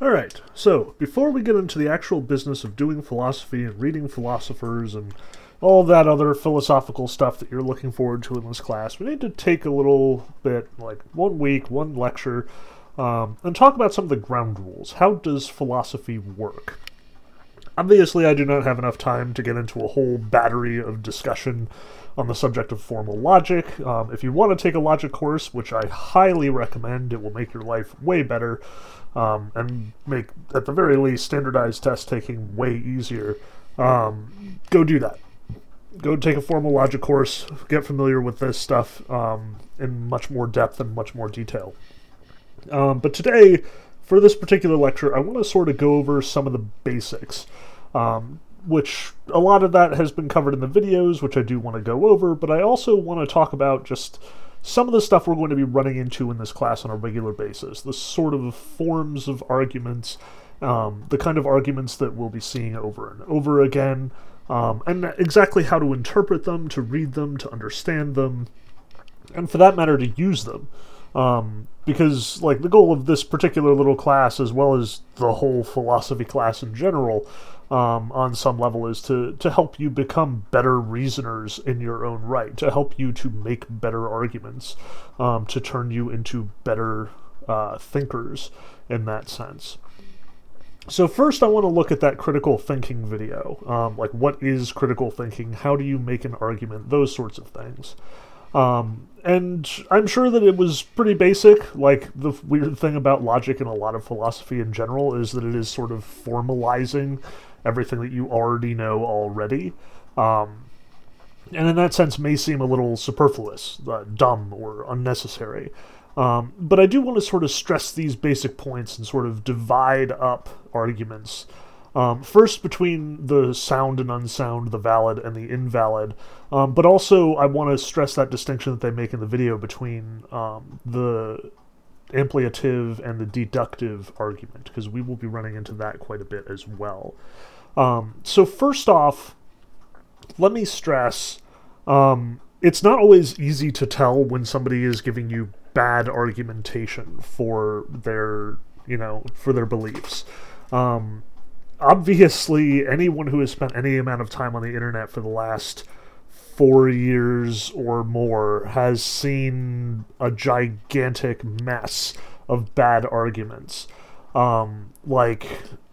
All right, so before we get into the actual business of doing philosophy and reading philosophers and all that other philosophical stuff that you're looking forward to in this class, we need to take a little bit, like one week, one lecture, um, and talk about some of the ground rules. How does philosophy work? Obviously, I do not have enough time to get into a whole battery of discussion on the subject of formal logic. Um, if you want to take a logic course, which I highly recommend, it will make your life way better um, and make, at the very least, standardized test taking way easier. Um, go do that. Go take a formal logic course, get familiar with this stuff um, in much more depth and much more detail. Um, but today, for this particular lecture, I want to sort of go over some of the basics. Um, which a lot of that has been covered in the videos, which I do want to go over, but I also want to talk about just some of the stuff we're going to be running into in this class on a regular basis, the sort of forms of arguments, um, the kind of arguments that we'll be seeing over and over again, um, and exactly how to interpret them, to read them, to understand them, and for that matter, to use them. Um, because, like, the goal of this particular little class, as well as the whole philosophy class in general, um, on some level is to, to help you become better reasoners in your own right, to help you to make better arguments, um, to turn you into better uh, thinkers in that sense. So, first, I want to look at that critical thinking video. Um, like, what is critical thinking? How do you make an argument? Those sorts of things. Um, and I'm sure that it was pretty basic. Like, the weird thing about logic and a lot of philosophy in general is that it is sort of formalizing everything that you already know already. Um, and in that sense, may seem a little superfluous, uh, dumb, or unnecessary. Um, but I do want to sort of stress these basic points and sort of divide up arguments. Um, first, between the sound and unsound, the valid and the invalid, um, but also I want to stress that distinction that they make in the video between um, the ampliative and the deductive argument, because we will be running into that quite a bit as well. Um, so, first off, let me stress um, it's not always easy to tell when somebody is giving you bad argumentation for their, you know, for their beliefs. Um, obviously, anyone who has spent any amount of time on the internet for the last four years or more has seen a gigantic mess of bad arguments. Um, like,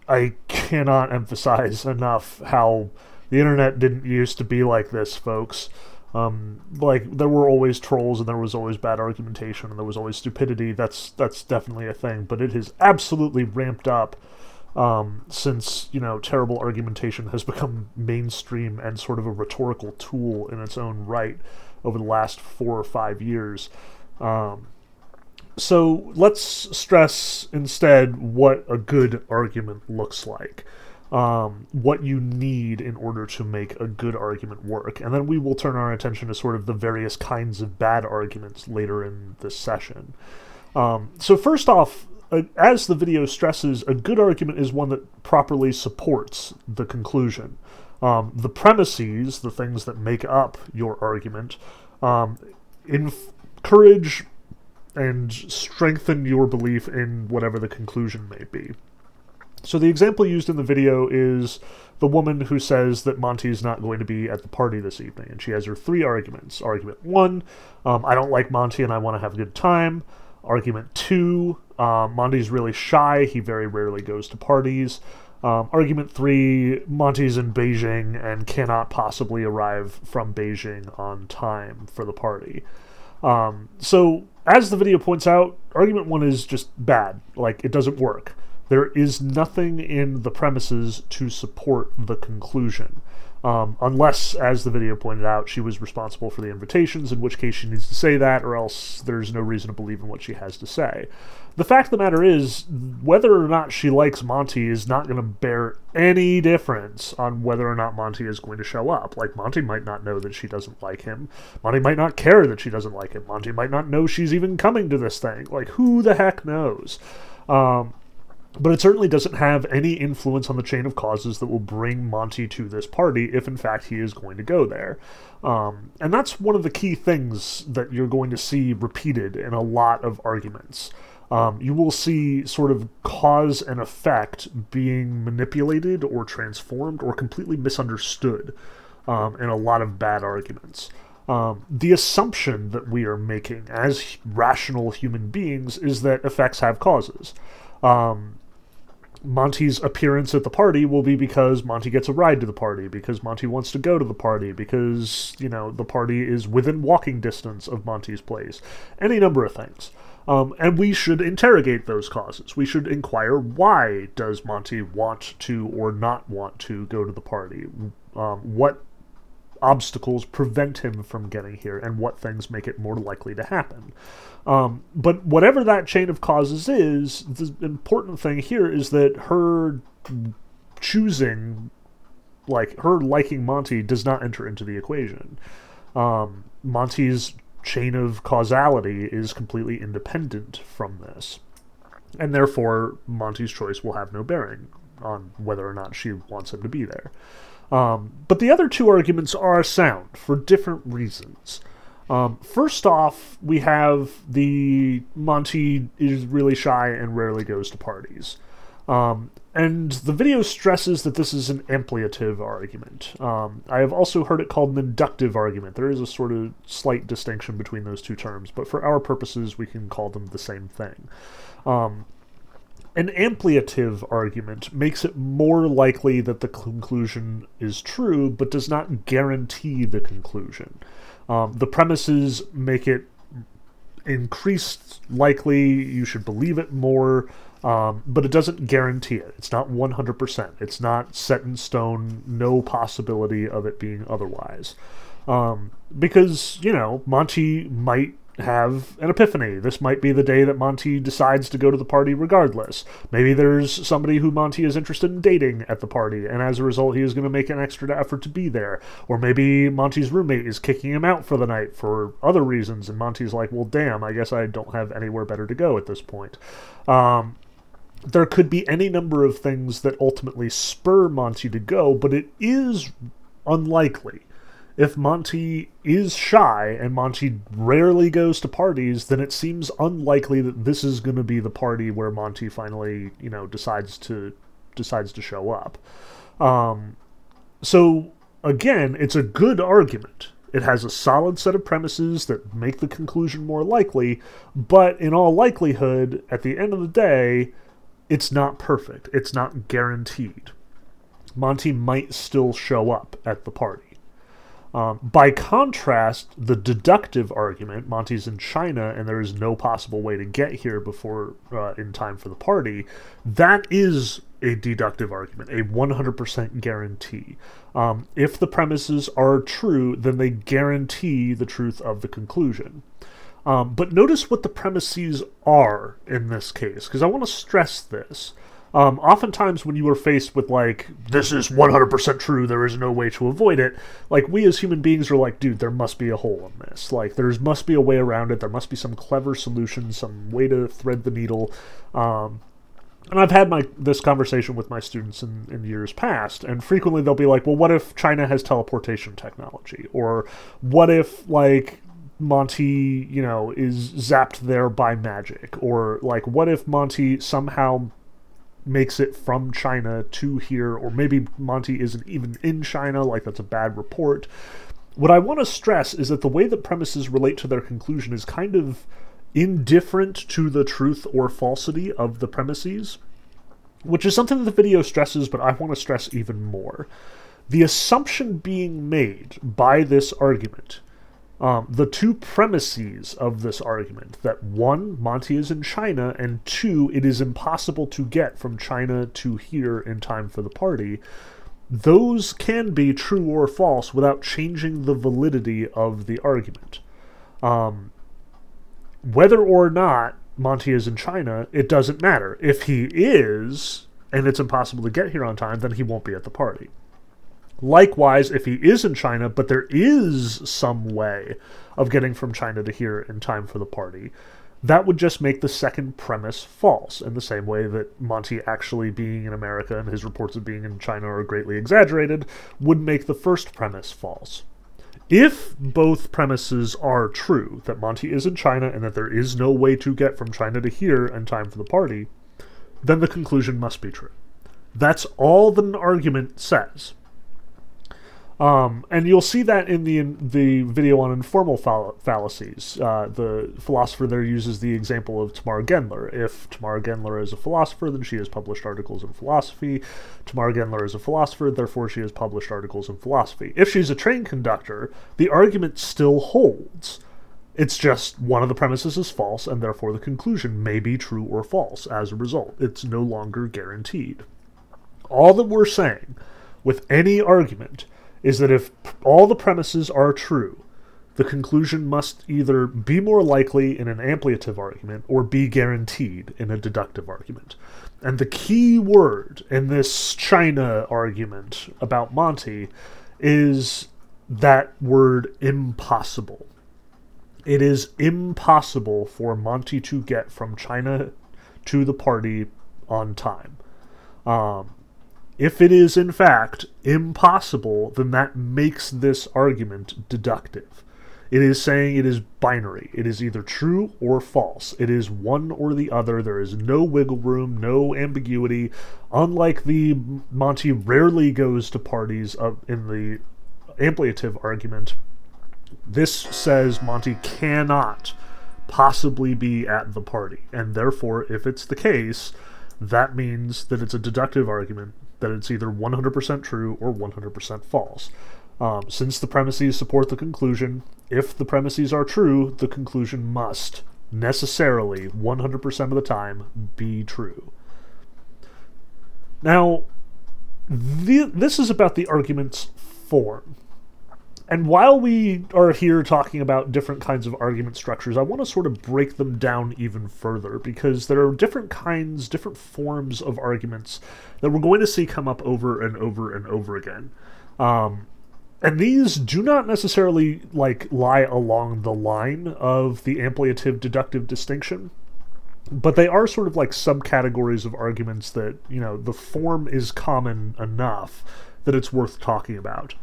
I cannot emphasize enough how the internet didn't used to be like this, folks. Um, like there were always trolls and there was always bad argumentation and there was always stupidity. That's that's definitely a thing, but it has absolutely ramped up um, since you know terrible argumentation has become mainstream and sort of a rhetorical tool in its own right over the last four or five years. Um, so let's stress instead what a good argument looks like. Um, what you need in order to make a good argument work. And then we will turn our attention to sort of the various kinds of bad arguments later in this session. Um, so, first off, uh, as the video stresses, a good argument is one that properly supports the conclusion. Um, the premises, the things that make up your argument, um, encourage and strengthen your belief in whatever the conclusion may be. So the example used in the video is the woman who says that Monty is not going to be at the party this evening, and she has her three arguments. Argument one, um, I don't like Monty and I want to have a good time. Argument two, um, Monty's really shy, he very rarely goes to parties. Um, argument three, Monty's in Beijing and cannot possibly arrive from Beijing on time for the party. Um, so as the video points out, argument one is just bad. Like, it doesn't work. There is nothing in the premises to support the conclusion. Um, unless, as the video pointed out, she was responsible for the invitations, in which case she needs to say that, or else there's no reason to believe in what she has to say. The fact of the matter is, whether or not she likes Monty is not going to bear any difference on whether or not Monty is going to show up. Like, Monty might not know that she doesn't like him. Monty might not care that she doesn't like him. Monty might not know she's even coming to this thing. Like, who the heck knows? Um, but it certainly doesn't have any influence on the chain of causes that will bring Monty to this party if, in fact, he is going to go there. Um, and that's one of the key things that you're going to see repeated in a lot of arguments. um, you will see sort of cause and effect being manipulated or transformed or completely misunderstood um, in a lot of bad arguments. Um, the assumption that we are making as rational human beings is that effects have causes. Um, Monty's appearance at the party will be because Monty gets a ride to the party, because Monty wants to go to the party, because, you know, the party is within walking distance of Monty's place. Any number of things. Um, and we should interrogate those causes. We should inquire why does Monty want to or not want to go to the party? Um, what obstacles prevent him from getting here and what things make it more likely to happen. Um, but whatever that chain of causes is, the important thing here is that her choosing, like her liking Monty, does not enter into the equation. Um, Monty's chain of causality is completely independent from this. And therefore, Monty's choice will have no bearing on whether or not she wants him to be there. Um, but the other two arguments are sound for different reasons. Um, first off, we have the Monty is really shy and rarely goes to parties. Um, and the video stresses that this is an ampliative argument. Um, I have also heard it called an inductive argument. There is a sort of slight distinction between those two terms, but for our purposes, we can call them the same thing. Um, an ampliative argument makes it more likely that the conclusion is true, but does not guarantee the conclusion. Um, the premises make it increased likely, you should believe it more, um, but it doesn't guarantee it. It's not 100%. It's not set in stone, no possibility of it being otherwise. Um, because, you know, Monty might have an epiphany. This might be the day that Monty decides to go to the party regardless. Maybe there's somebody who Monty is interested in dating at the party, and as a result, he is going to make an extra effort to be there. Or maybe Monty's roommate is kicking him out for the night for other reasons, and Monty's like, well, damn, I guess I don't have anywhere better to go at this point. Um, there could be any number of things that ultimately spur Monty to go, but it is unlikely if Monty is shy and Monty rarely goes to parties, then it seems unlikely that this is going to be the party where Monty finally, you know, decides to decides to show up. Um, so again, it's a good argument. It has a solid set of premises that make the conclusion more likely, but in all likelihood, at the end of the day, it's not perfect. It's not guaranteed. Monty might still show up at the party. Um, by contrast, the deductive argument, Monty's in China and there is no possible way to get here before uh, in time for the party, that is a deductive argument, a 100% guarantee. Um, if the premises are true, then they guarantee the truth of the conclusion. Um, but notice what the premises are in this case, because I want to stress this. Um, oftentimes, when you are faced with like this is 100% true, there is no way to avoid it. Like we as human beings are like, dude, there must be a hole in this. Like there must be a way around it. There must be some clever solution, some way to thread the needle. Um, and I've had my this conversation with my students in, in years past, and frequently they'll be like, "Well, what if China has teleportation technology? Or what if like Monty, you know, is zapped there by magic? Or like, what if Monty somehow makes it from China to here, or maybe Monty isn't even in China, like that's a bad report. What I want to stress is that the way that premises relate to their conclusion is kind of indifferent to the truth or falsity of the premises, which is something that the video stresses, but I want to stress even more. The assumption being made by this argument um, the two premises of this argument that one, Monty is in China, and two, it is impossible to get from China to here in time for the party, those can be true or false without changing the validity of the argument. Um, whether or not Monty is in China, it doesn't matter. If he is, and it's impossible to get here on time, then he won't be at the party. Likewise, if he is in China, but there is some way of getting from China to here in time for the party, that would just make the second premise false, in the same way that Monty actually being in America and his reports of being in China are greatly exaggerated, would make the first premise false. If both premises are true, that Monty is in China and that there is no way to get from China to here in time for the party, then the conclusion must be true. That's all that an argument says. Um, and you'll see that in the the video on informal fall- fallacies. Uh, the philosopher there uses the example of Tamara Gendler. If Tamara Gendler is a philosopher, then she has published articles in philosophy. Tamara Gendler is a philosopher, therefore she has published articles in philosophy. If she's a train conductor, the argument still holds. It's just one of the premises is false, and therefore the conclusion may be true or false as a result. It's no longer guaranteed. All that we're saying with any argument is that if all the premises are true, the conclusion must either be more likely in an ampliative argument or be guaranteed in a deductive argument. And the key word in this China argument about Monty is that word impossible. It is impossible for Monty to get from China to the party on time. Um, if it is, in fact, impossible, then that makes this argument deductive. It is saying it is binary. It is either true or false. It is one or the other. There is no wiggle room, no ambiguity. Unlike the Monty rarely goes to parties in the ampliative argument, this says Monty cannot possibly be at the party. And therefore, if it's the case, that means that it's a deductive argument that it's either 100% true or 100% false. Um, since the premises support the conclusion, if the premises are true, the conclusion must necessarily, 100% of the time, be true. Now, the, this is about the argument's form. And while we are here talking about different kinds of argument structures, I want to sort of break them down even further because there are different kinds, different forms of arguments that we're going to see come up over and over and over again. Um, and these do not necessarily like lie along the line of the ampliative deductive distinction but they are sort of like subcategories of arguments that you know the form is common enough that it's worth talking about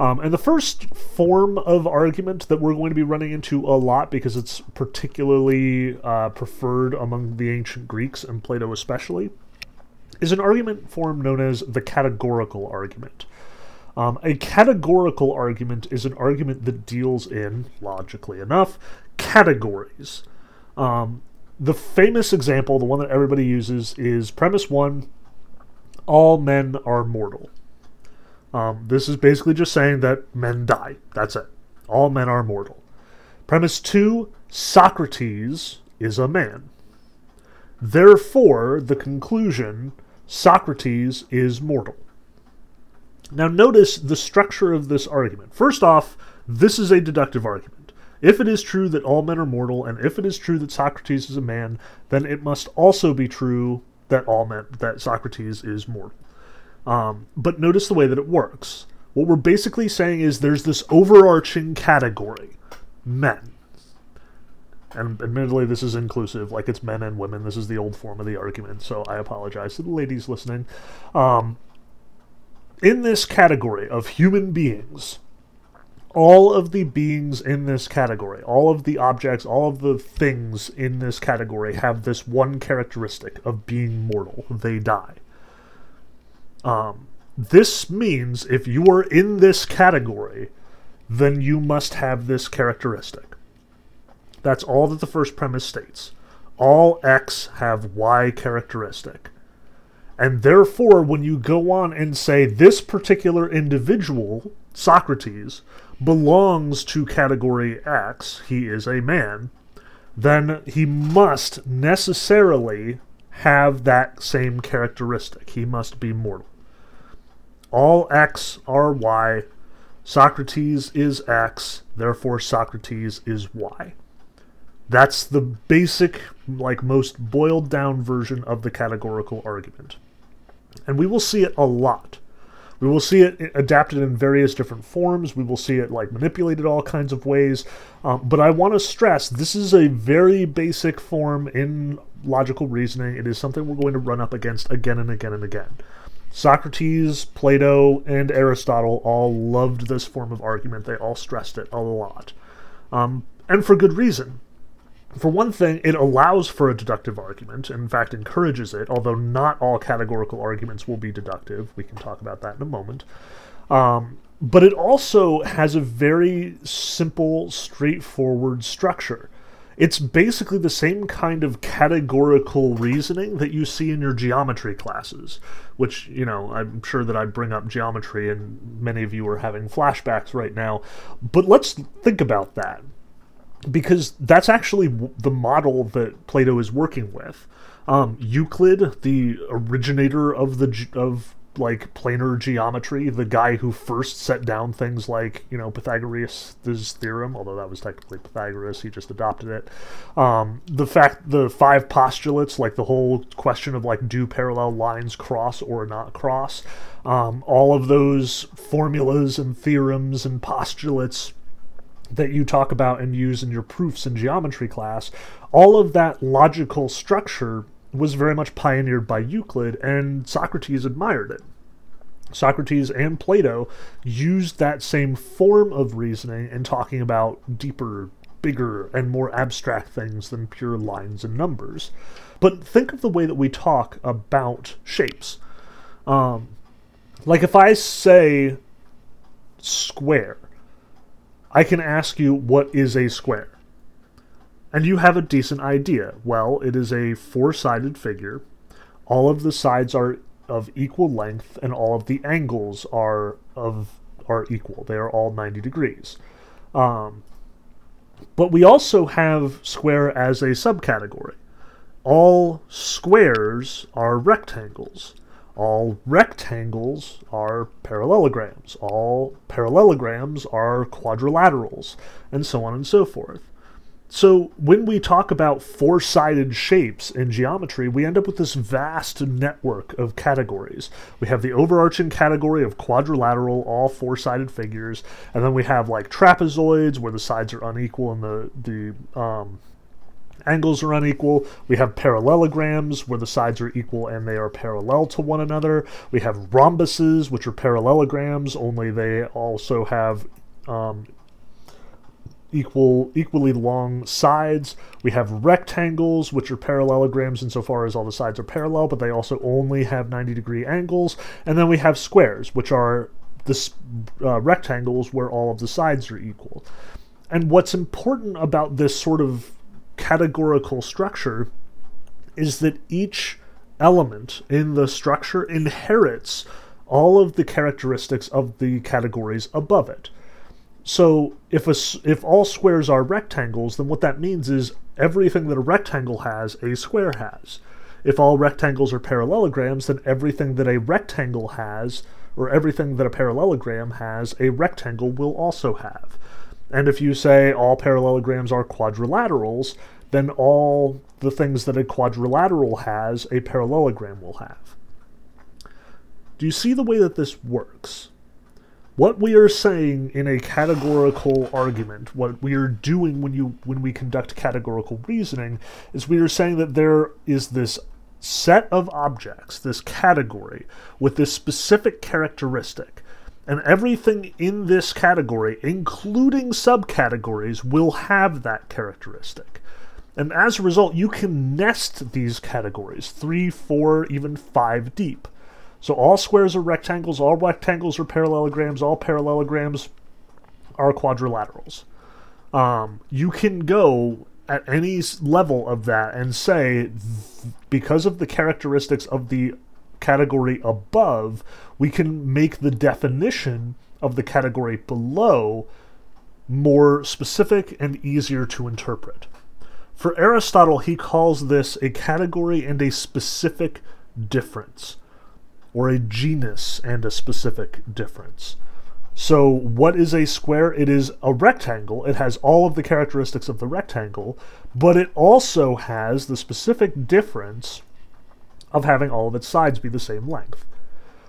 um, and the first form of argument that we're going to be running into a lot because it's particularly uh, preferred among the ancient Greeks and Plato especially is an argument form known as the categorical argument. Um, a categorical argument is an argument that deals in, logically enough, categories. Um, the famous example, the one that everybody uses, is premise one all men are mortal. Um, this is basically just saying that men die. That's it. All men are mortal. Premise two Socrates is a man. Therefore, the conclusion Socrates is mortal. Now, notice the structure of this argument. First off, this is a deductive argument. If it is true that all men are mortal, and if it is true that Socrates is a man, then it must also be true that all men that Socrates is mortal. Um, but notice the way that it works. What we're basically saying is there's this overarching category men. And admittedly, this is inclusive, like it's men and women. This is the old form of the argument, so I apologize to the ladies listening. Um, in this category of human beings, all of the beings in this category, all of the objects, all of the things in this category have this one characteristic of being mortal. They die. Um, this means if you are in this category, then you must have this characteristic. That's all that the first premise states. All X have Y characteristic. And therefore, when you go on and say this particular individual, Socrates, belongs to category X, he is a man, then he must necessarily have that same characteristic. He must be mortal all x are y. Socrates is x, therefore Socrates is y. That's the basic, like most boiled down version of the categorical argument. And we will see it a lot. We will see it adapted in various different forms. We will see it like manipulated all kinds of ways. Um, but I want to stress this is a very basic form in logical reasoning. It is something we're going to run up against again and again and again. Socrates, Plato, and Aristotle all loved this form of argument. They all stressed it a lot. Um, and for good reason. For one thing, it allows for a deductive argument, in fact, encourages it, although not all categorical arguments will be deductive. We can talk about that in a moment. Um, but it also has a very simple, straightforward structure. It's basically the same kind of categorical reasoning that you see in your geometry classes, which, you know, I'm sure that I bring up geometry and many of you are having flashbacks right now. But let's think about that because that's actually the model that Plato is working with. Um, Euclid, the originator of the of like planar geometry, the guy who first set down things like you know Pythagoras' theorem, although that was technically Pythagoras, he just adopted it. Um, the fact the five postulates, like the whole question of like do parallel lines cross or not cross, um, all of those formulas and theorems and postulates that you talk about and use in your proofs in geometry class, all of that logical structure was very much pioneered by Euclid, and Socrates admired it. Socrates and Plato used that same form of reasoning in talking about deeper, bigger, and more abstract things than pure lines and numbers. But think of the way that we talk about shapes. Um, like if I say square, I can ask you what is a square and you have a decent idea. Well, it is a four sided figure. All of the sides are of equal length, and all of the angles are of are equal. They are all 90 degrees. Um, but we also have square as a subcategory. All squares are rectangles. All rectangles are parallelograms. All parallelograms are quadrilaterals, and so on and so forth. So when we talk about four-sided shapes in geometry, we end up with this vast network of categories. We have the overarching category of quadrilateral, all four-sided figures, and then we have like trapezoids where the sides are unequal and the the um, angles are unequal. We have parallelograms where the sides are equal and they are parallel to one another. We have rhombuses, which are parallelograms, only they also have um, equal equally long sides. We have rectangles, which are parallelograms insofar as all the sides are parallel, but they also only have 90 degree angles. And then we have squares, which are the uh, rectangles where all of the sides are equal. And what's important about this sort of categorical structure is that each element in the structure inherits all of the characteristics of the categories above it. So if a, if all squares are rectangles, then what that means is everything that a rectangle has, a square has. If all rectangles are parallelograms, then everything that a rectangle has, or everything that a parallelogram has, a rectangle will also have. And if you say all parallelograms are quadrilaterals, then all the things that a quadrilateral has, a parallelogram will have. Do you see the way that this works? What we are saying in a categorical argument, what we are doing when you when we conduct categorical reasoning, is we are saying that there is this set of objects, this category, with this specific characteristic. And everything in this category, including subcategories, will have that characteristic. And as a result, you can nest these categories three, four, even five deep. So all squares are rectangles, all rectangles are parallelograms, all parallelograms are quadrilaterals. Um, you can go at any level of that and say, because of the characteristics of the category above, we can make the definition of the category below more specific and easier to interpret. For Aristotle, he calls this a category and a specific difference or a genus and a specific difference. So, what is a square? It is a rectangle. It has all of the characteristics of the rectangle, but it also has the specific difference of having all of its sides be the same length.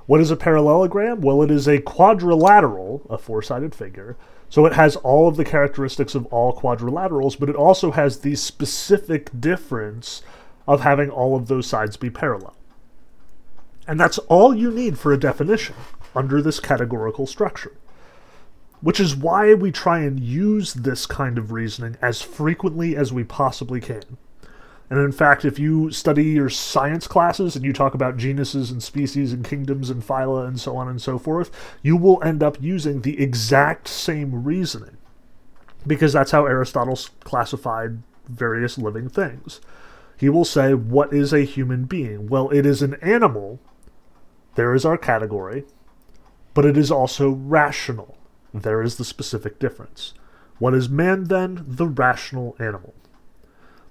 What is a parallelogram? Well, it is a quadrilateral, a four sided figure. So, it has all of the characteristics of all quadrilaterals, but it also has the specific difference of having all of those sides be parallel. And that's all you need for a definition under this categorical structure. Which is why we try and use this kind of reasoning as frequently as we possibly can. And in fact, if you study your science classes and you talk about genuses and species and kingdoms and phyla and so on and so forth, you will end up using the exact same reasoning. Because that's how Aristotle classified various living things. He will say, What is a human being? Well, it is an animal. There is our category. But it is also rational. There is the specific difference. What is man then? The rational animal.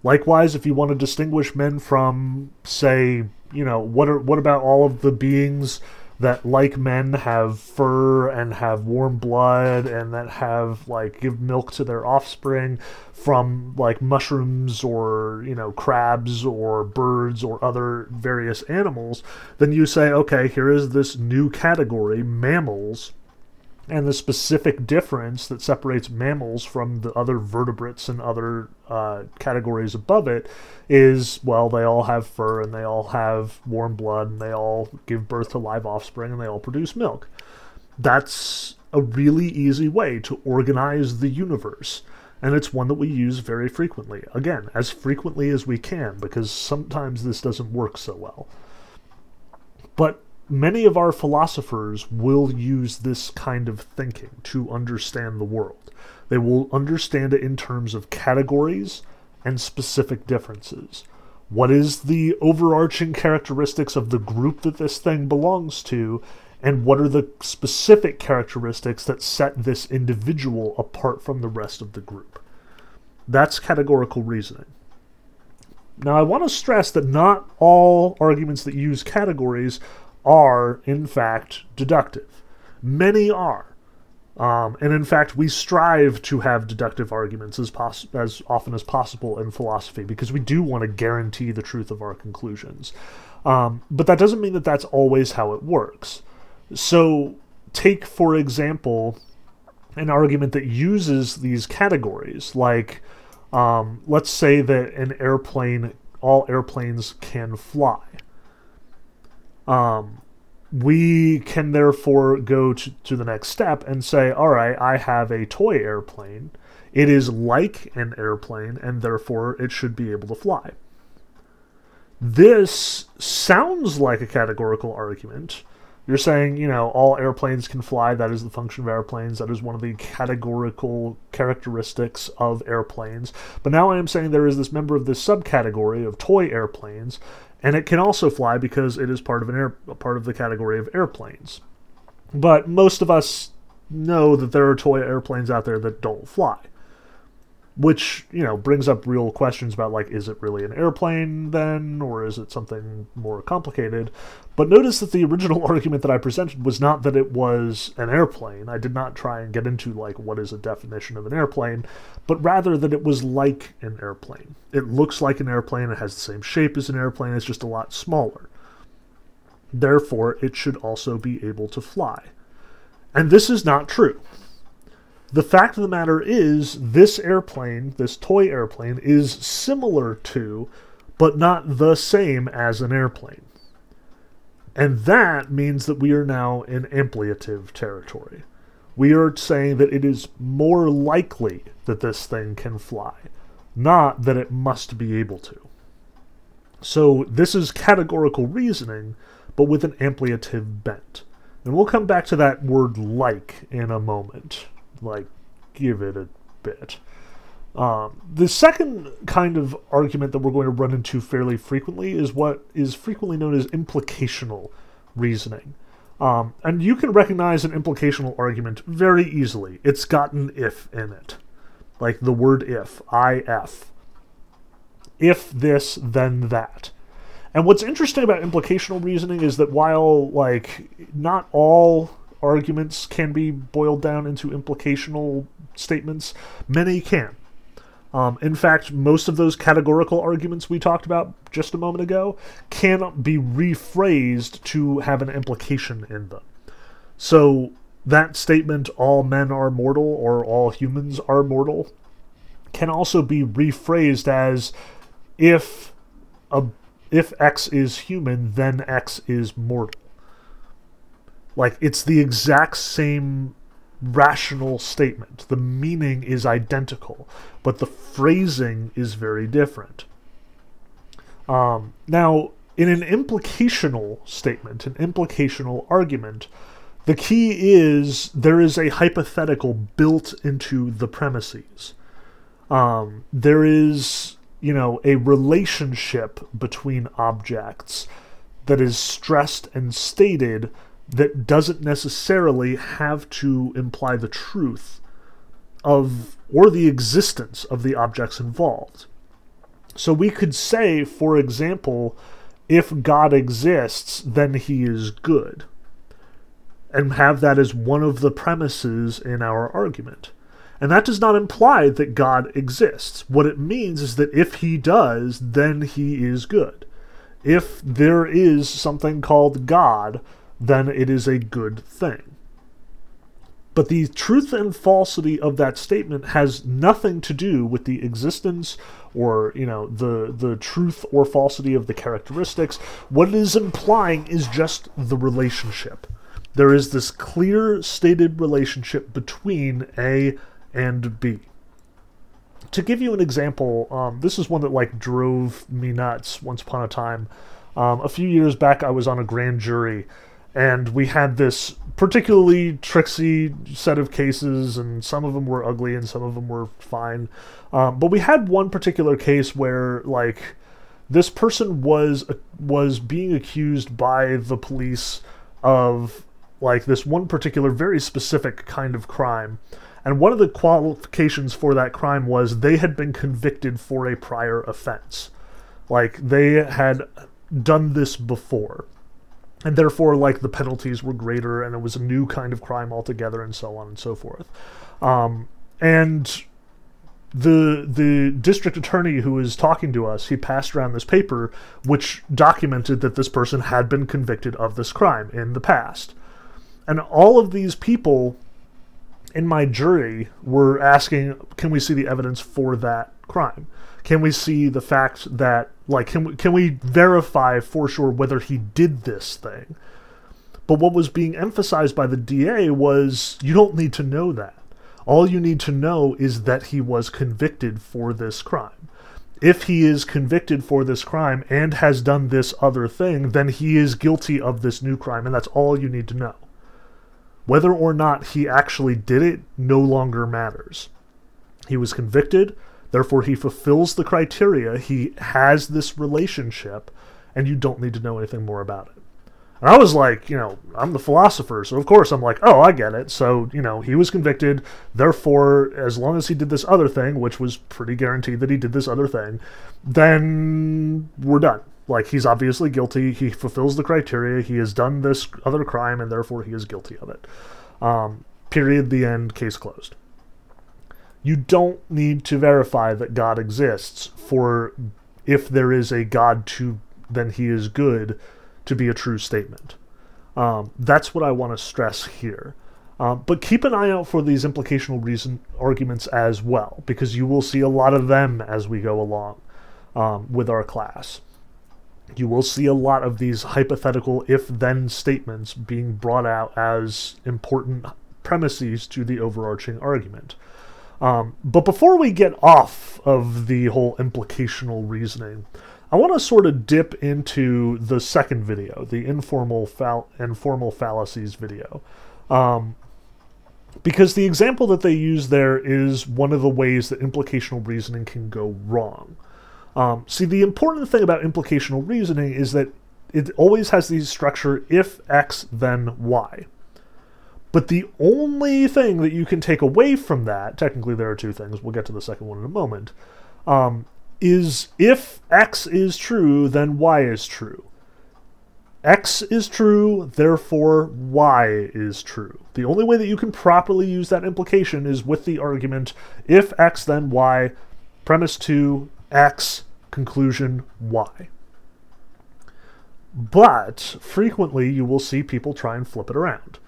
Likewise, if you want to distinguish men from, say, you know, what are what about all of the beings that, like men, have fur and have warm blood and that have like give milk to their offspring from like mushrooms or you know crabs or birds or other various animals? Then you say, okay, here is this new category, mammals and the specific difference that separates mammals from the other vertebrates and other uh, categories above it is well they all have fur and they all have warm blood and they all give birth to live offspring and they all produce milk. That's a really easy way to organize the universe and it's one that we use very frequently. Again as frequently as we can because sometimes this doesn't work so well. But many of our philosophers will use this kind of thinking to understand the world. They will understand it in terms of categories and specific differences. What is the overarching characteristics of the group that this thing belongs to, and what are the specific characteristics that set this individual apart from the rest of the group? That's categorical reasoning. Now, I want to stress that not all arguments that use categories are, in fact, deductive. Many are. Um, and in fact, we strive to have deductive arguments as, pos- as often as possible in philosophy because we do want to guarantee the truth of our conclusions. Um, but that doesn't mean that that's always how it works. So, take, for example, an argument that uses these categories, like um, let's say that an airplane, all airplanes can fly. Um, we can therefore go to, to the next step and say, all right, I have a toy airplane. It is like an airplane, and therefore it should be able to fly. This sounds like a categorical argument. You're saying, you know, all airplanes can fly. That is the function of airplanes. That is one of the categorical characteristics of airplanes. But now I am saying there is this member of this subcategory of toy airplanes and it can also fly because it is part of an air part of the category of airplanes. But most of us know that there are toy airplanes out there that don't fly. Which, you know, brings up real questions about like is it really an airplane then or is it something more complicated? But notice that the original argument that I presented was not that it was an airplane. I did not try and get into like what is a definition of an airplane, but rather that it was like an airplane. It looks like an airplane, it has the same shape as an airplane, it's just a lot smaller. Therefore, it should also be able to fly. And this is not true. The fact of the matter is, this airplane, this toy airplane, is similar to, but not the same as an airplane. And that means that we are now in ampliative territory. We are saying that it is more likely that this thing can fly, not that it must be able to. So this is categorical reasoning, but with an ampliative bent. And we'll come back to that word like in a moment. Like, give it a bit. Um, the second kind of argument that we're going to run into fairly frequently is what is frequently known as implicational reasoning. Um, and you can recognize an implicational argument very easily. It's got an if in it. Like the word if, if. If this, then that. And what's interesting about implicational reasoning is that while, like, not all arguments can be boiled down into implicational statements, many can. Um, in fact, most of those categorical arguments we talked about just a moment ago can be rephrased to have an implication in them. So, that statement, all men are mortal or all humans are mortal, can also be rephrased as if a if X is human, then X is mortal. Like, it's the exact same rational statement. The meaning is identical, but the phrasing is very different. Um, now, in an implicational statement, an implicational argument, the key is there is a hypothetical built into the premises. Um, there is, you know, a relationship between objects that is stressed and stated that doesn't necessarily have to imply the truth of or the existence of the objects involved. So we could say, for example, if God exists, then he is good. And have that as one of the premises in our argument. And that does not imply that God exists. What it means is that if he does, then he is good. If there is something called God, then it is a good thing. But the truth and falsity of that statement has nothing to do with the existence or, you know, the the truth or falsity of the characteristics. What it is implying is just the relationship. There is this clear stated relationship between A and B. To give you an example, um, this is one that like drove me nuts once upon a time. Um, a few years back, I was on a grand jury and we had this particularly tricksy set of cases, and some of them were ugly and some of them were fine. Um, but we had one particular case where, like, this person was was being accused by the police of like this one particular very specific kind of crime. And one of the qualifications for that crime was they had been convicted for a prior offense. Like they had done this before and therefore like the penalties were greater and it was a new kind of crime altogether and so on and so forth. Um, and the the district attorney who was talking to us he passed around this paper which documented that this person had been convicted of this crime in the past. And all of these people in my jury were asking can we see the evidence for that crime? Can we see the fact that like can we, can we verify for sure whether he did this thing? But what was being emphasized by the DA was you don't need to know that. All you need to know is that he was convicted for this crime. If he is convicted for this crime and has done this other thing, then he is guilty of this new crime, and that's all you need to know. Whether or not he actually did it no longer matters. He was convicted, Therefore, he fulfills the criteria. He has this relationship, and you don't need to know anything more about it. And I was like, you know, I'm the philosopher, so of course I'm like, oh, I get it. So, you know, he was convicted. Therefore, as long as he did this other thing, which was pretty guaranteed that he did this other thing, then we're done. Like, he's obviously guilty. He fulfills the criteria. He has done this other crime, and therefore he is guilty of it. Um, period. The end. Case closed you don't need to verify that God exists for if there is a God to then he is good to be a true statement. Um, that's what I want to stress here. Um, but keep an eye out for these implicational reason arguments as well, because you will see a lot of them as we go along um, with our class. You will see a lot of these hypothetical if then statements being brought out as important premises to the overarching argument. Um, but before we get off of the whole implicational reasoning, I want to sort of dip into the second video, the informal fall- informal fallacies video. Um, because the example that they use there is one of the ways that implicational reasoning can go wrong. Um, see, the important thing about implicational reasoning is that it always has the structure if X, then Y. But the only thing that you can take away from that, technically there are two things, we'll get to the second one in a moment, um, is if X is true, then Y is true. X is true, therefore Y is true. The only way that you can properly use that implication is with the argument if X, then Y, premise 2, X, conclusion Y. But frequently you will see people try and flip it around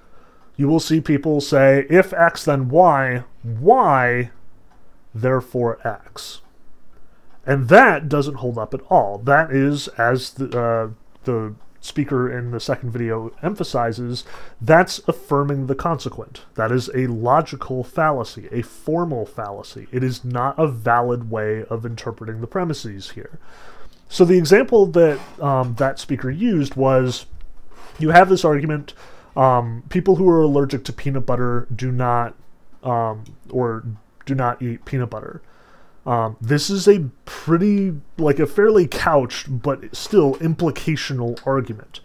you will see people say, if X, then Y, Y, therefore X. And that doesn't hold up at all. That is, as the, uh, the speaker in the second video emphasizes, that's affirming the consequent. That is a logical fallacy, a formal fallacy. It is not a valid way of interpreting the premises here. So the example that um, that speaker used was you have this argument um, people who are allergic to peanut butter do not um, or do not eat peanut butter. Um, this is a pretty, like a fairly couched, but still implicational argument.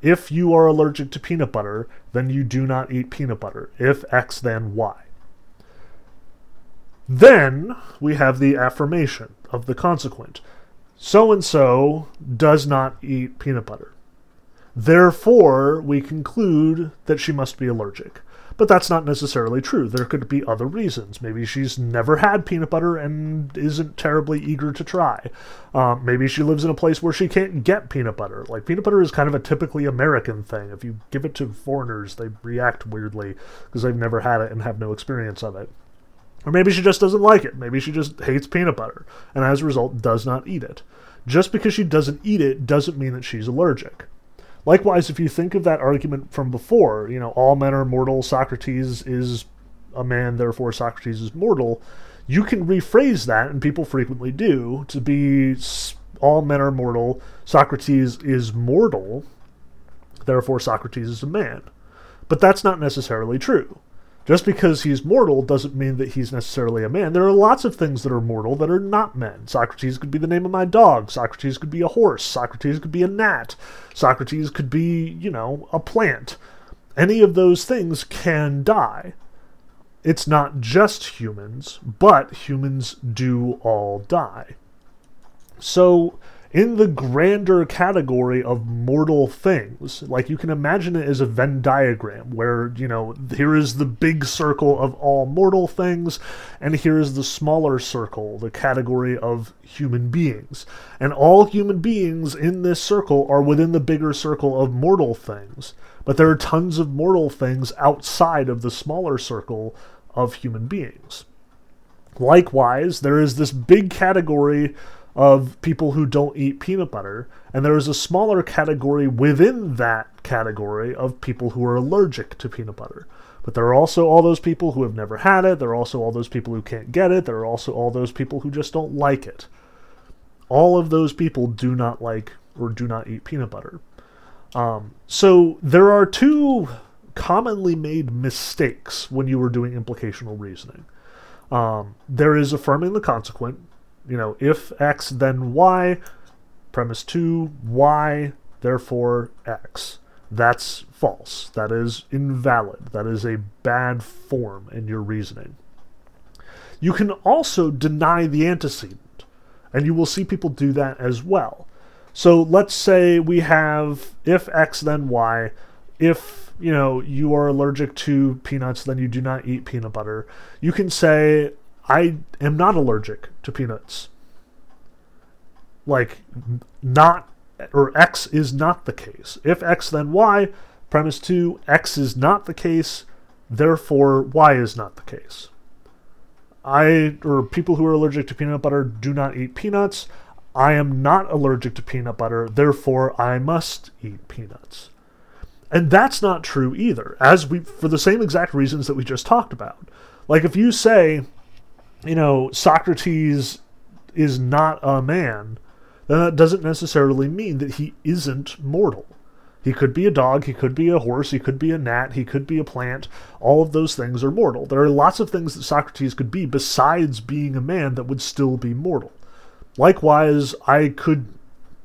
If you are allergic to peanut butter, then you do not eat peanut butter. If X, then Y. Then we have the affirmation of the consequent. So and so does not eat peanut butter. Therefore, we conclude that she must be allergic. But that's not necessarily true. There could be other reasons. Maybe she's never had peanut butter and isn't terribly eager to try. Um, maybe she lives in a place where she can't get peanut butter. Like, peanut butter is kind of a typically American thing. If you give it to foreigners, they react weirdly because they've never had it and have no experience of it. Or maybe she just doesn't like it. Maybe she just hates peanut butter and as a result does not eat it. Just because she doesn't eat it doesn't mean that she's allergic. Likewise, if you think of that argument from before, you know, all men are mortal, Socrates is a man, therefore Socrates is mortal, you can rephrase that, and people frequently do, to be all men are mortal, Socrates is mortal, therefore Socrates is a man. But that's not necessarily true. Just because he's mortal doesn't mean that he's necessarily a man. There are lots of things that are mortal that are not men. Socrates could be the name of my dog. Socrates could be a horse. Socrates could be a gnat. Socrates could be, you know, a plant. Any of those things can die. It's not just humans, but humans do all die. So in the grander category of mortal things. Like you can imagine it as a Venn diagram where, you know, here is the big circle of all mortal things, and here is the smaller circle, the category of human beings. And all human beings in this circle are within the bigger circle of mortal things. But there are tons of mortal things outside of the smaller circle of human beings. Likewise, there is this big category of people who don't eat peanut butter, and there is a smaller category within that category of people who are allergic to peanut butter. But there are also all those people who have never had it, there are also all those people who can't get it, there are also all those people who just don't like it. All of those people do not like or do not eat peanut butter. Um, so there are two commonly made mistakes when you are doing implicational reasoning. Um, there is affirming the consequent, you know, if x, then y, premise 2, y, therefore x. That's false. That is invalid. That is a bad form in your reasoning. You can also deny the antecedent, and you will see people do that as well. So let's say we have if x, then y. If you know you are allergic to peanuts, then you do not eat peanut butter. You can say I am not allergic to peanuts. Like, not, or X is not the case. If X, then Y. Premise two, X is not the case, therefore Y is not the case. I, or people who are allergic to peanut butter do not eat peanuts. I am not allergic to peanut butter, therefore I must eat peanuts. And that's not true either, as we, for the same exact reasons that we just talked about. Like if you say, you know, Socrates is not a man, then that doesn't necessarily mean that he isn't mortal. He could be a dog, he could be a horse, he could be a gnat, he could be a plant. All of those things are mortal. There are lots of things that Socrates could be besides being a man that would still be mortal. Likewise, I could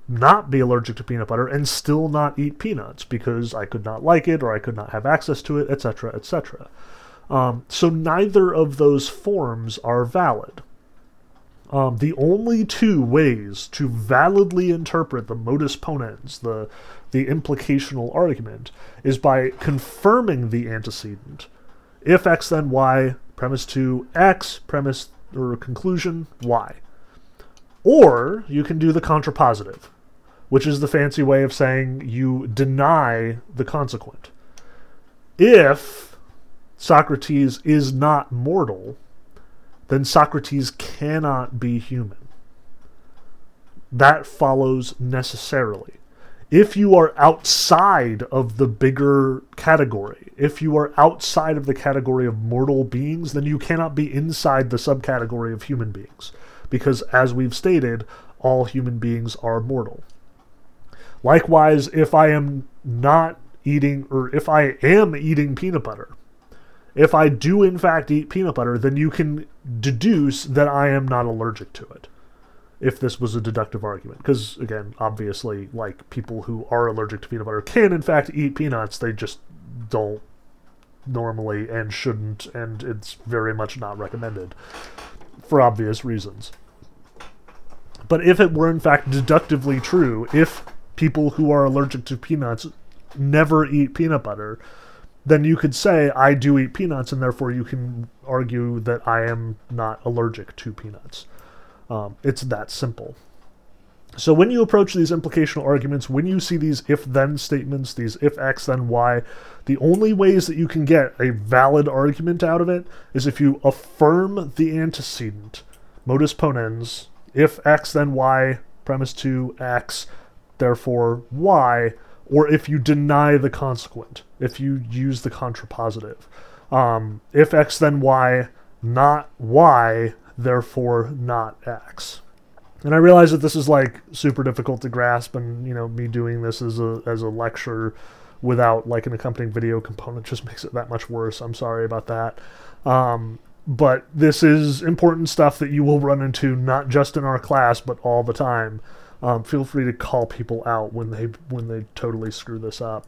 not be allergic to peanut butter and still not eat peanuts because I could not like it or I could not have access to it, etc., etc. Um, so neither of those forms are valid. Um, the only two ways to validly interpret the modus ponens, the the implicational argument, is by confirming the antecedent. If x then y, premise two x, premise or conclusion y. Or you can do the contrapositive, which is the fancy way of saying you deny the consequent. If Socrates is not mortal, then Socrates cannot be human. that follows necessarily. If you are outside of the bigger category, if you are outside of the category of mortal beings, then you cannot be inside the subcategory of human beings. Because, as we've stated, all human beings are mortal. Likewise, if I am not eating, or if I am eating peanut butter, if I do in fact eat peanut butter, then you can deduce that I am not allergic to it. If this was a deductive argument. Because, again, obviously, like people who are allergic to peanut butter can in fact eat peanuts, they just don't normally and shouldn't, and it's very much not recommended for obvious reasons. But if it were in fact deductively true, if people who are allergic to peanuts never eat peanut butter, then you could say, I do eat peanuts, and therefore you can argue that I am not allergic to peanuts. Um, it's that simple. So when you approach these implicational arguments, when you see these if then statements, these if x then y, the only ways that you can get a valid argument out of it is if you affirm the antecedent, modus ponens, if x then y, premise 2 x, therefore y, or if you deny the consequent, if you use the contrapositive. Um, if x then y, not y, therefore not x. And I realize that this is like super difficult to grasp, and you know, me doing this as a as a lecture without like an accompanying video component just makes it that much worse. I'm sorry about that. Um, but this is important stuff that you will run into not just in our class, but all the time um, feel free to call people out when they when they totally screw this up.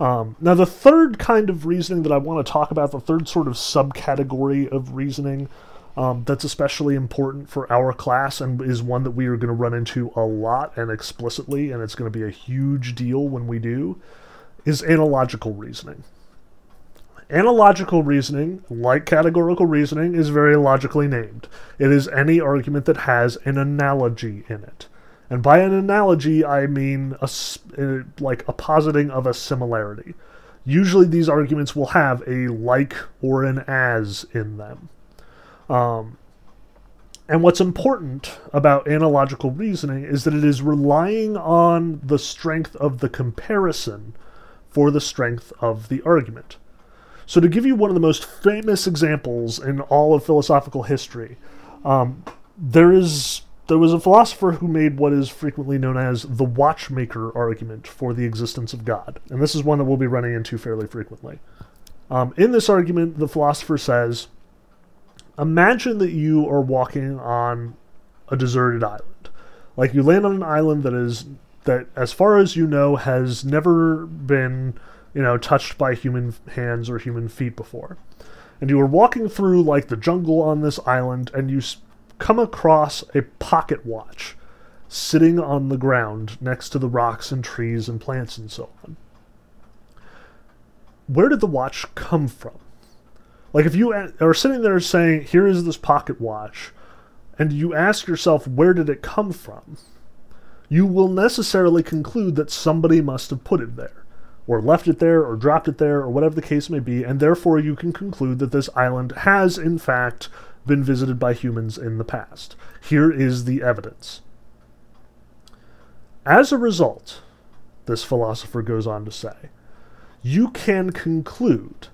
Um, now, the third kind of reasoning that I want to talk about, the third sort of subcategory of reasoning um, that's especially important for our class and is one that we are going to run into a lot and explicitly, and it's going to be a huge deal when we do, is analogical reasoning. Analogical reasoning, like categorical reasoning, is very logically named. It is any argument that has an analogy in it. And by an analogy, I mean a, uh, like a positing of a similarity. Usually, these arguments will have a like or an as in them. Um, and what's important about analogical reasoning is that it is relying on the strength of the comparison for the strength of the argument. So, to give you one of the most famous examples in all of philosophical history, um, there is there was a philosopher who made what is frequently known as the watchmaker argument for the existence of God. And this is one that we'll be running into fairly frequently. Um, in this argument, the philosopher says Imagine that you are walking on a deserted island. Like you land on an island that is, that as far as you know, has never been, you know, touched by human hands or human feet before. And you are walking through like the jungle on this island, and you come across a pocket watch sitting on the ground next to the rocks and trees and plants and so on. Where did the watch come from? Like if you are sitting there saying, "Here is this pocket watch," and you ask yourself, "Where did it come from?" You will necessarily conclude that somebody must have put it there, or left it there, or dropped it there, or whatever the case may be, and therefore you can conclude that this island has, in fact, been visited by humans in the past. Here is the evidence. As a result, this philosopher goes on to say, you can conclude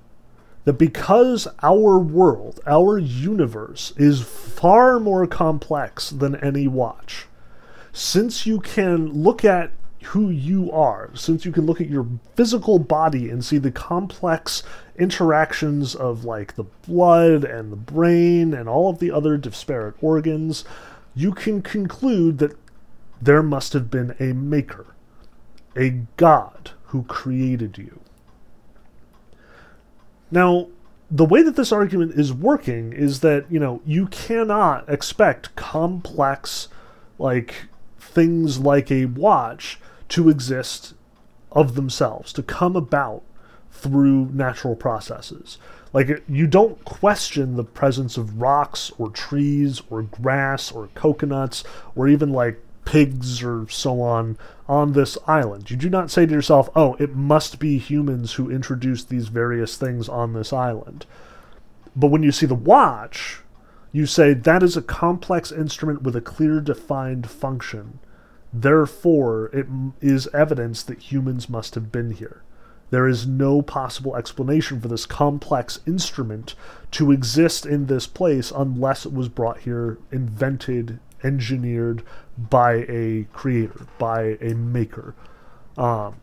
that because our world, our universe, is far more complex than any watch, since you can look at who you are, since you can look at your physical body and see the complex interactions of like the blood and the brain and all of the other disparate organs, you can conclude that there must have been a maker, a God who created you. Now, the way that this argument is working is that, you know, you cannot expect complex, like, things like a watch to exist of themselves, to come about through natural processes. Like, you don't question the presence of rocks or trees or grass or coconuts or even like pigs or so on on this island. You do not say to yourself, oh, it must be humans who introduced these various things on this island. But when you see the watch, you say that is a complex instrument with a clear defined function. Therefore, it is evidence that humans must have been here. There is no possible explanation for this complex instrument to exist in this place unless it was brought here, invented, engineered by a creator, by a maker. Um,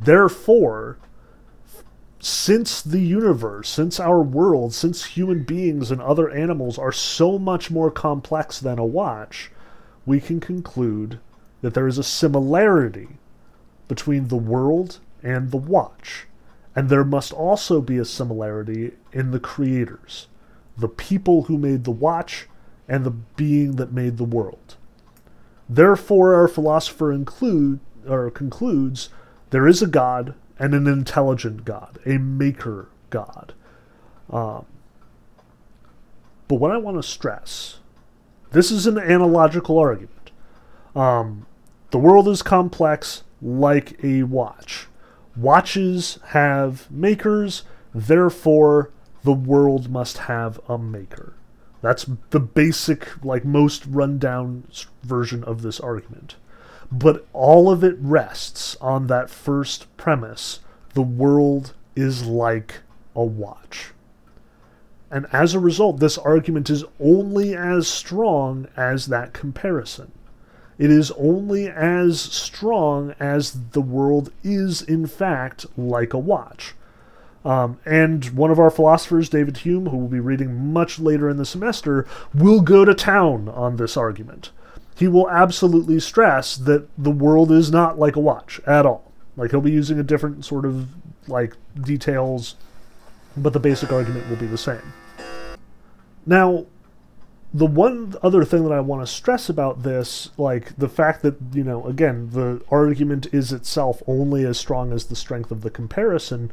therefore, since the universe, since our world, since human beings and other animals are so much more complex than a watch, we can conclude that there is a similarity between the world and the watch. And there must also be a similarity in the creators, the people who made the watch and the being that made the world. Therefore, our philosopher include, or concludes there is a God and an intelligent God, a maker God. Um, but what I want to stress this is an analogical argument. Um, the world is complex like a watch. Watches have makers, therefore, the world must have a maker. That's the basic, like most rundown version of this argument. But all of it rests on that first premise the world is like a watch. And as a result, this argument is only as strong as that comparison. It is only as strong as the world is, in fact, like a watch. Um, and one of our philosophers, David Hume, who will be reading much later in the semester, will go to town on this argument. He will absolutely stress that the world is not like a watch at all. Like he'll be using a different sort of like details, but the basic argument will be the same. Now, the one other thing that I want to stress about this, like the fact that, you know, again, the argument is itself only as strong as the strength of the comparison,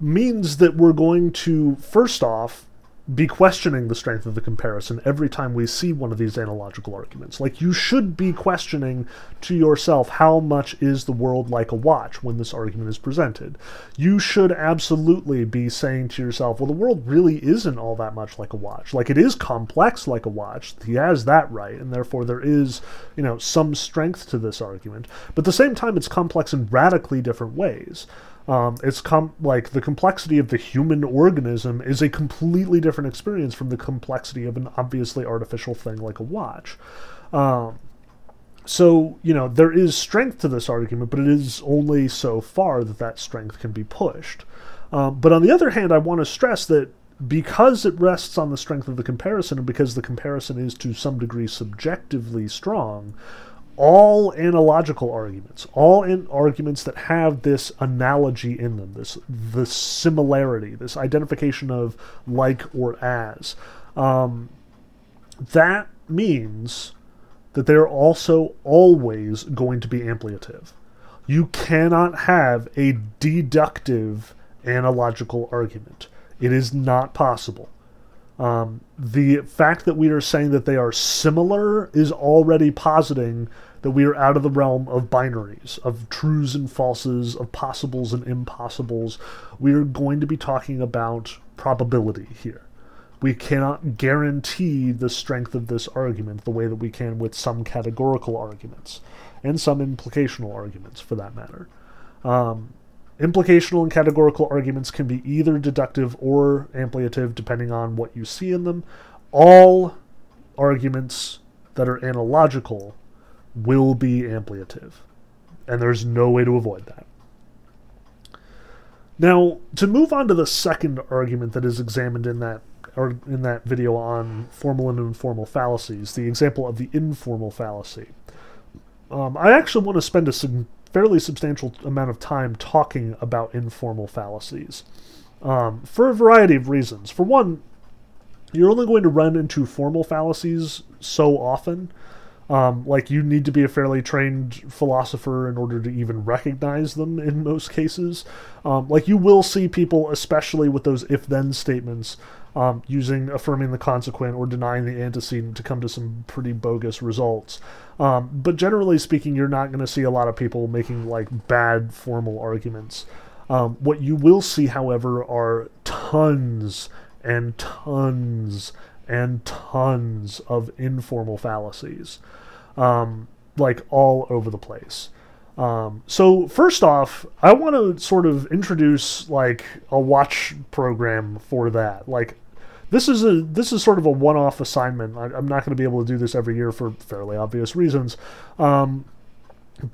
means that we're going to, first off, be questioning the strength of the comparison every time we see one of these analogical arguments. Like, you should be questioning to yourself how much is the world like a watch when this argument is presented. You should absolutely be saying to yourself, well, the world really isn't all that much like a watch. Like, it is complex like a watch. He has that right, and therefore there is, you know, some strength to this argument. But at the same time, it's complex in radically different ways. Um, it's com- like the complexity of the human organism is a completely different experience from the complexity of an obviously artificial thing like a watch. Um, so, you know, there is strength to this argument, but it is only so far that that strength can be pushed. Um, but on the other hand, I want to stress that because it rests on the strength of the comparison, and because the comparison is to some degree subjectively strong, all analogical arguments, all arguments that have this analogy in them, this the similarity, this identification of like or as, um, that means that they're also always going to be ampliative. You cannot have a deductive analogical argument. It is not possible. Um, the fact that we are saying that they are similar is already positing that we are out of the realm of binaries, of trues and falses, of possibles and impossibles. We are going to be talking about probability here. We cannot guarantee the strength of this argument the way that we can with some categorical arguments, and some implicational arguments for that matter. Um, implicational and categorical arguments can be either deductive or ampliative depending on what you see in them. All arguments that are analogical will be ampliative. And there's no way to avoid that. Now, to move on to the second argument that is examined in that or in that video on formal and informal fallacies, the example of the informal fallacy. Um, I actually want to spend a sub- fairly substantial amount of time talking about informal fallacies um, for a variety of reasons. For one, you're only going to run into formal fallacies so often um, like you need to be a fairly trained philosopher in order to even recognize them in most cases. Um, like you will see people, especially with those if-then statements, um, using affirming the consequent or denying the antecedent to come to some pretty bogus results. Um, but generally speaking, you're not going to see a lot of people making like bad formal arguments. Um, what you will see, however, are tons and tons and tons of informal fallacies, um, like all over the place. Um, so first off, I want to sort of introduce like a watch program for that. Like this is a this is sort of a one-off assignment. I, am not going to be able to do this every year for fairly obvious reasons. Um,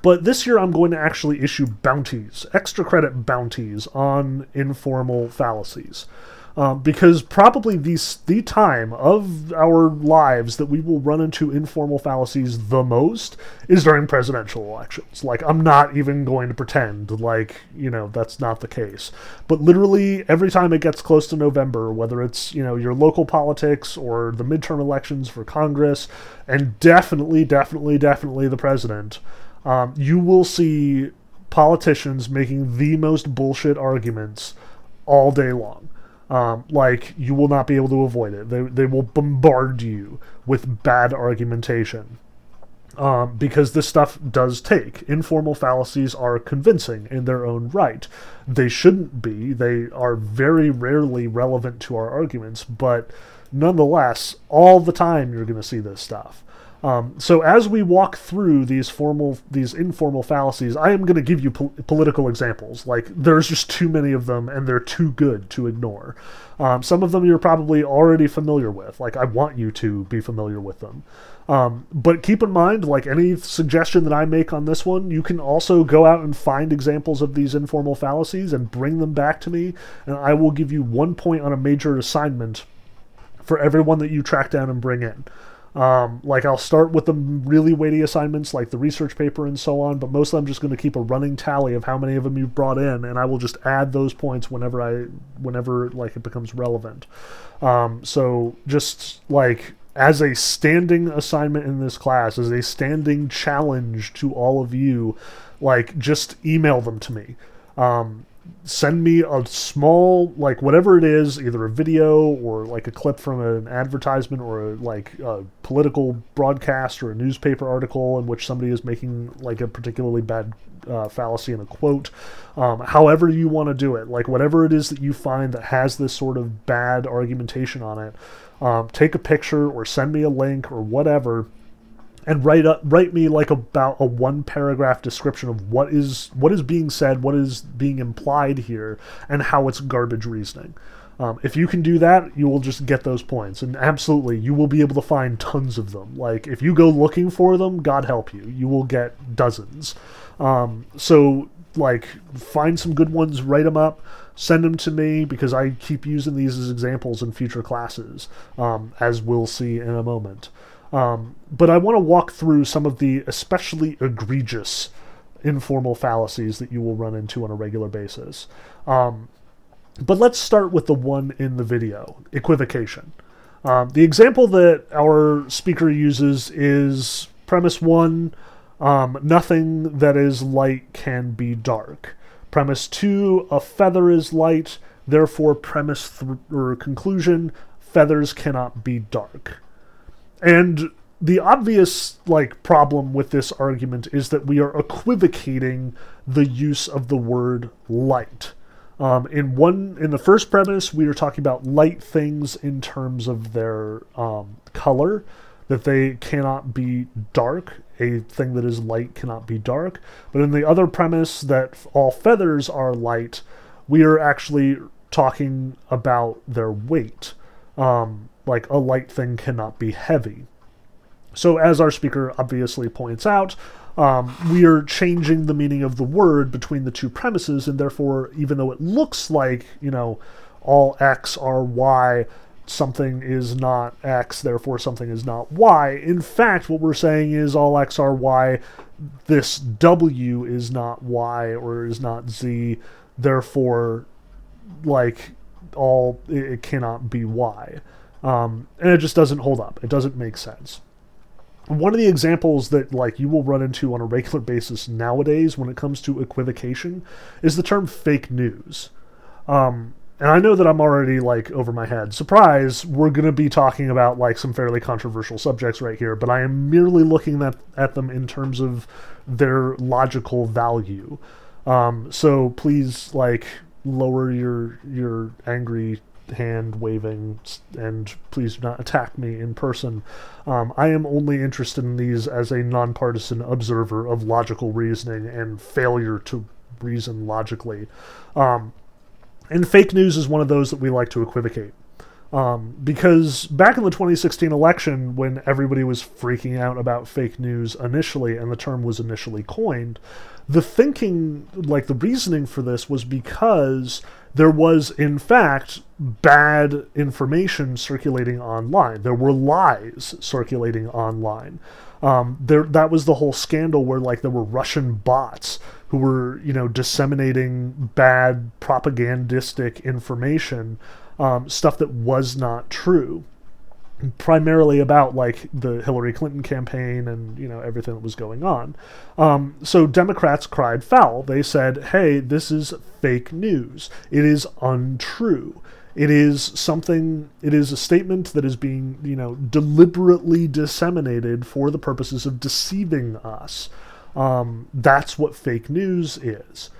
but this year I'm going to actually issue bounties, extra credit bounties on informal fallacies. Um, because probably the, the time of our lives that we will run into informal fallacies the most is during presidential elections. Like, I'm not even going to pretend like, you know, that's not the case. But literally, every time it gets close to November, whether it's, you know, your local politics or the midterm elections for Congress, and definitely, definitely, definitely the president, um, you will see politicians making the most bullshit arguments all day long. Um, like you will not be able to avoid it. They they will bombard you with bad argumentation. Um, because this stuff does take. Informal fallacies are convincing in their own right. They shouldn't be. They are very rarely relevant to our arguments, but nonetheless, all the time you're going to see this stuff. Um, so as we walk through these formal, these informal fallacies, I am going to give you po- political examples. Like there's just too many of them, and they're too good to ignore. Um, some of them you're probably already familiar with. Like I want you to be familiar with them. Um, but keep in mind, like any suggestion that I make on this one, you can also go out and find examples of these informal fallacies and bring them back to me, and I will give you one point on a major assignment for everyone that you track down and bring in. Um, like I'll start with the really weighty assignments, like the research paper and so on, but mostly I'm just going to keep a running tally of how many of them you've brought in, and I will just add those points whenever I, whenever like it becomes relevant. Um, so just like as a standing assignment in this class, as a standing challenge to all of you, like just email them to me. Um, send me a small like whatever it is either a video or like a clip from an advertisement or a, like a political broadcast or a newspaper article in which somebody is making like a particularly bad uh, fallacy in a quote um, however you want to do it like whatever it is that you find that has this sort of bad argumentation on it um, take a picture or send me a link or whatever and write up write me like about a one paragraph description of what is what is being said, what is being implied here, and how it's garbage reasoning. Um, if you can do that, you will just get those points, and absolutely, you will be able to find tons of them. Like if you go looking for them, God help you, you will get dozens. Um, so like find some good ones, write them up, send them to me because I keep using these as examples in future classes, um, as we'll see in a moment. Um, but I want to walk through some of the especially egregious informal fallacies that you will run into on a regular basis. Um, but let's start with the one in the video equivocation. Um, the example that our speaker uses is premise one um, nothing that is light can be dark. Premise two a feather is light, therefore, premise th- or conclusion feathers cannot be dark. And the obvious like problem with this argument is that we are equivocating the use of the word light. Um, in one, in the first premise, we are talking about light things in terms of their um, color, that they cannot be dark. A thing that is light cannot be dark. But in the other premise, that all feathers are light, we are actually talking about their weight. Um, like a light thing cannot be heavy. So, as our speaker obviously points out, um, we are changing the meaning of the word between the two premises, and therefore, even though it looks like, you know, all X are Y, something is not X, therefore something is not Y. In fact, what we're saying is all X are Y, this W is not Y or is not Z, therefore, like, all, it, cannot be Y. Um, and it just doesn't hold up. It doesn't make sense. One of the examples that like you will run into on a regular basis nowadays when it comes to equivocation is the term fake news. Um, and I know that I'm already like over my head. Surprise, we're going to be talking about like some fairly controversial subjects right here, but I am merely looking at, at them in terms of their logical value. Um, so please like lower your your angry hand waving, and please do not attack me in person. Um, I am only interested in these as a nonpartisan observer of logical reasoning and failure to reason logically. Um, and fake news is one of those that we like to equivocate. Um, because back in the 2016 election, when everybody was freaking out about fake news initially and the term was initially coined, the thinking, like the reasoning for this, was because there was, in fact, bad information circulating online. There were lies circulating online. Um, there, that was the whole scandal where, like, there were Russian bots who were, you know, disseminating bad propagandistic information um, stuff that was not true primarily about like the Hillary Clinton campaign and you know everything that was going on. Um, so Democrats cried foul. They said, "Hey, this is fake news. It is untrue. It is something. It is a statement that is being you know deliberately disseminated for the purposes of deceiving us. Um, that's what fake news is."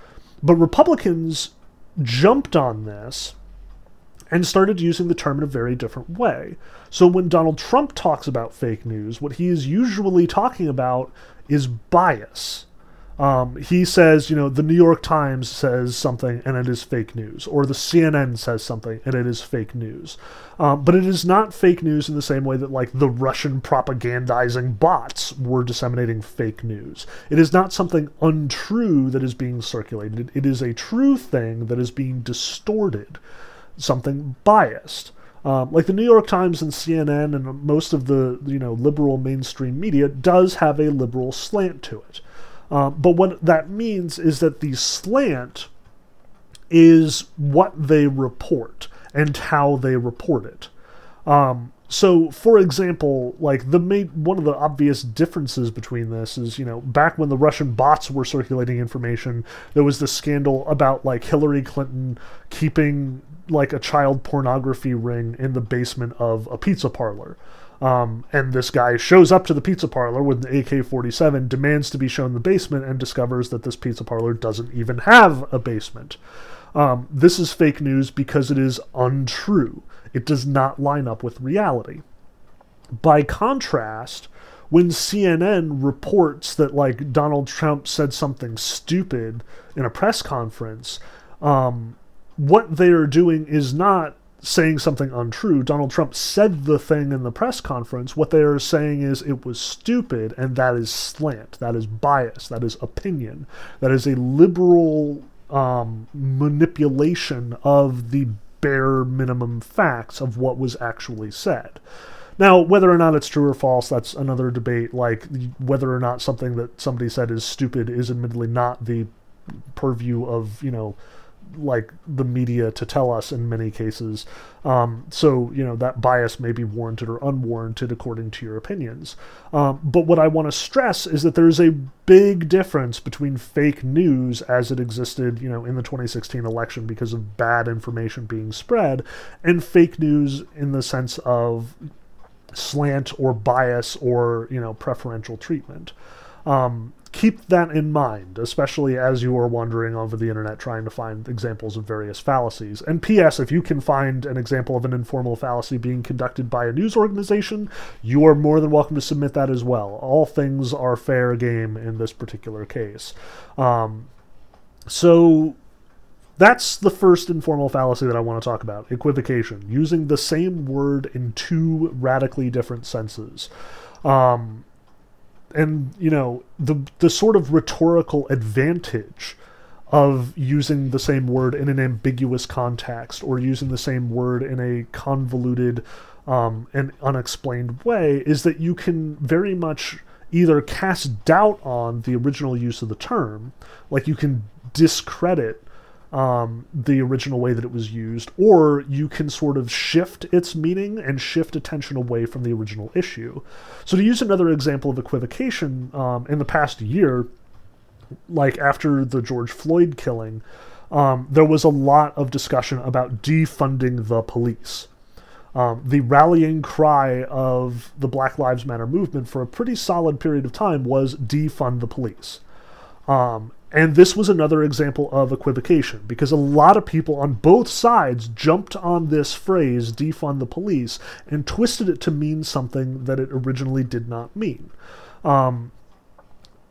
But Republicans jumped on this and started using the term in a very different way. So when Donald Trump talks about fake news, what he is usually talking about is bias. Um, he says, you know, the New York Times says something and it is fake news, or the CNN says something and it is fake news. Um, but it is not fake news in the same way that, like, the Russian propagandizing bots were disseminating fake news. It is not something untrue that is being circulated, it is a true thing that is being distorted something biased. Um, like the New York Times and CNN and most of the you know liberal mainstream media does have a liberal slant to it. Um, but what that means is that the slant is what they report and how they report it. Um, so, for example, like the main, one of the obvious differences between this is, you know, back when the Russian bots were circulating information, there was this scandal about like Hillary Clinton keeping like a child pornography ring in the basement of a pizza parlor. Um, and this guy shows up to the pizza parlor with an AK 47, demands to be shown the basement, and discovers that this pizza parlor doesn't even have a basement. Um, this is fake news because it is untrue. It does not line up with reality. By contrast, when CNN reports that like Donald Trump said something stupid in a press conference, um, what they are doing is not saying something untrue. Donald Trump said the thing in the press conference. What they are saying is it was stupid, and that is slant, that is bias, that is opinion, that is a liberal um, manipulation of the bare minimum facts of what was actually said. Now, whether or not it's true or false, that's another debate. Like whether or not something that somebody said is stupid is admittedly not the purview of, you know, like the media to tell us in many cases. Um, so, you know, that bias may be warranted or unwarranted according to your opinions. Um, but what I want to stress is that there's a big difference between fake news as it existed, you know, in the 2016 election because of bad information being spread, and fake news in the sense of slant or bias or, you know, preferential treatment. Um, keep that in mind, especially as you are wandering over the internet trying to find examples of various fallacies. And P.S., if you can find an example of an informal fallacy being conducted by a news organization, you are more than welcome to submit that as well. All things are fair game in this particular case. Um, so that's the first informal fallacy that I want to talk about equivocation, using the same word in two radically different senses. Um, and you know the the sort of rhetorical advantage of using the same word in an ambiguous context or using the same word in a convoluted um, and unexplained way is that you can very much either cast doubt on the original use of the term, like you can discredit um, the original way that it was used, or you can sort of shift its meaning and shift attention away from the original issue. So, to use another example of equivocation, um, in the past year, like after the George Floyd killing, um, there was a lot of discussion about defunding the police. Um, the rallying cry of the Black Lives Matter movement for a pretty solid period of time was defund the police. Um, And this was another example of equivocation because a lot of people on both sides jumped on this phrase, defund the police, and twisted it to mean something that it originally did not mean. Um,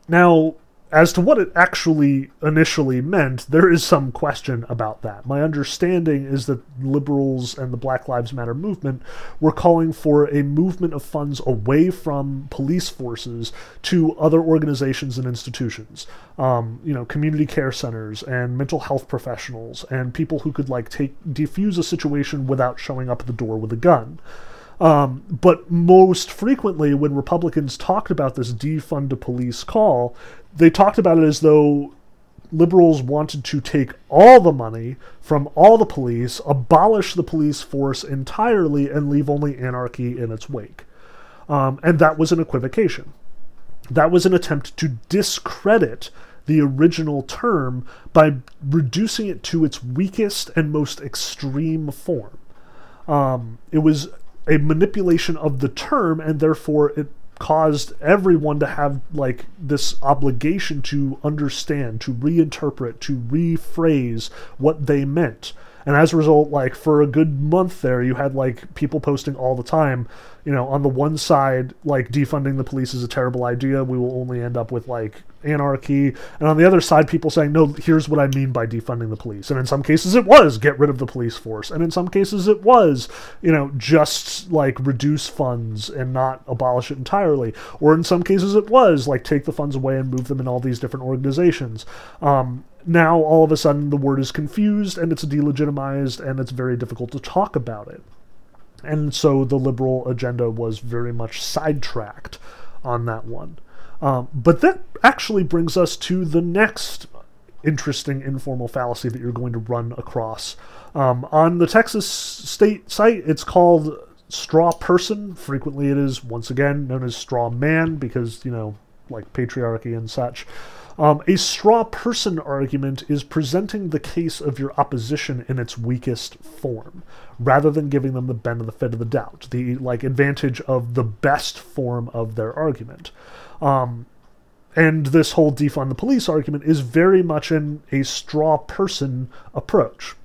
now, as to what it actually initially meant, there is some question about that. My understanding is that liberals and the Black Lives Matter movement were calling for a movement of funds away from police forces to other organizations and institutions. Um, you know, community care centers and mental health professionals and people who could like take defuse a situation without showing up at the door with a gun. Um, but most frequently, when Republicans talked about this defund the police call, they talked about it as though liberals wanted to take all the money from all the police, abolish the police force entirely, and leave only anarchy in its wake. Um, and that was an equivocation. That was an attempt to discredit the original term by reducing it to its weakest and most extreme form. Um, it was a manipulation of the term, and therefore it caused everyone to have like this obligation to understand, to reinterpret, to rephrase what they meant. And as a result, like for a good month there, you had like people posting all the time, you know, on the one side, like defunding the police is a terrible idea. We will only end up with like anarchy. And on the other side, people saying, no, here's what I mean by defunding the police. And in some cases, it was get rid of the police force. And in some cases, it was, you know, just like reduce funds and not abolish it entirely. Or in some cases, it was like take the funds away and move them in all these different organizations. Um, now, all of a sudden, the word is confused and it's delegitimized and it's very difficult to talk about it. And so the liberal agenda was very much sidetracked on that one. Um, but that actually brings us to the next interesting informal fallacy that you're going to run across. Um, on the Texas state site, it's called straw person. Frequently, it is once again known as straw man because, you know, like patriarchy and such. Um, a straw person argument is presenting the case of your opposition in its weakest form, rather than giving them the benefit of the doubt, the like advantage of the best form of their argument. Um, and this whole defund the police argument is very much in a straw person approach.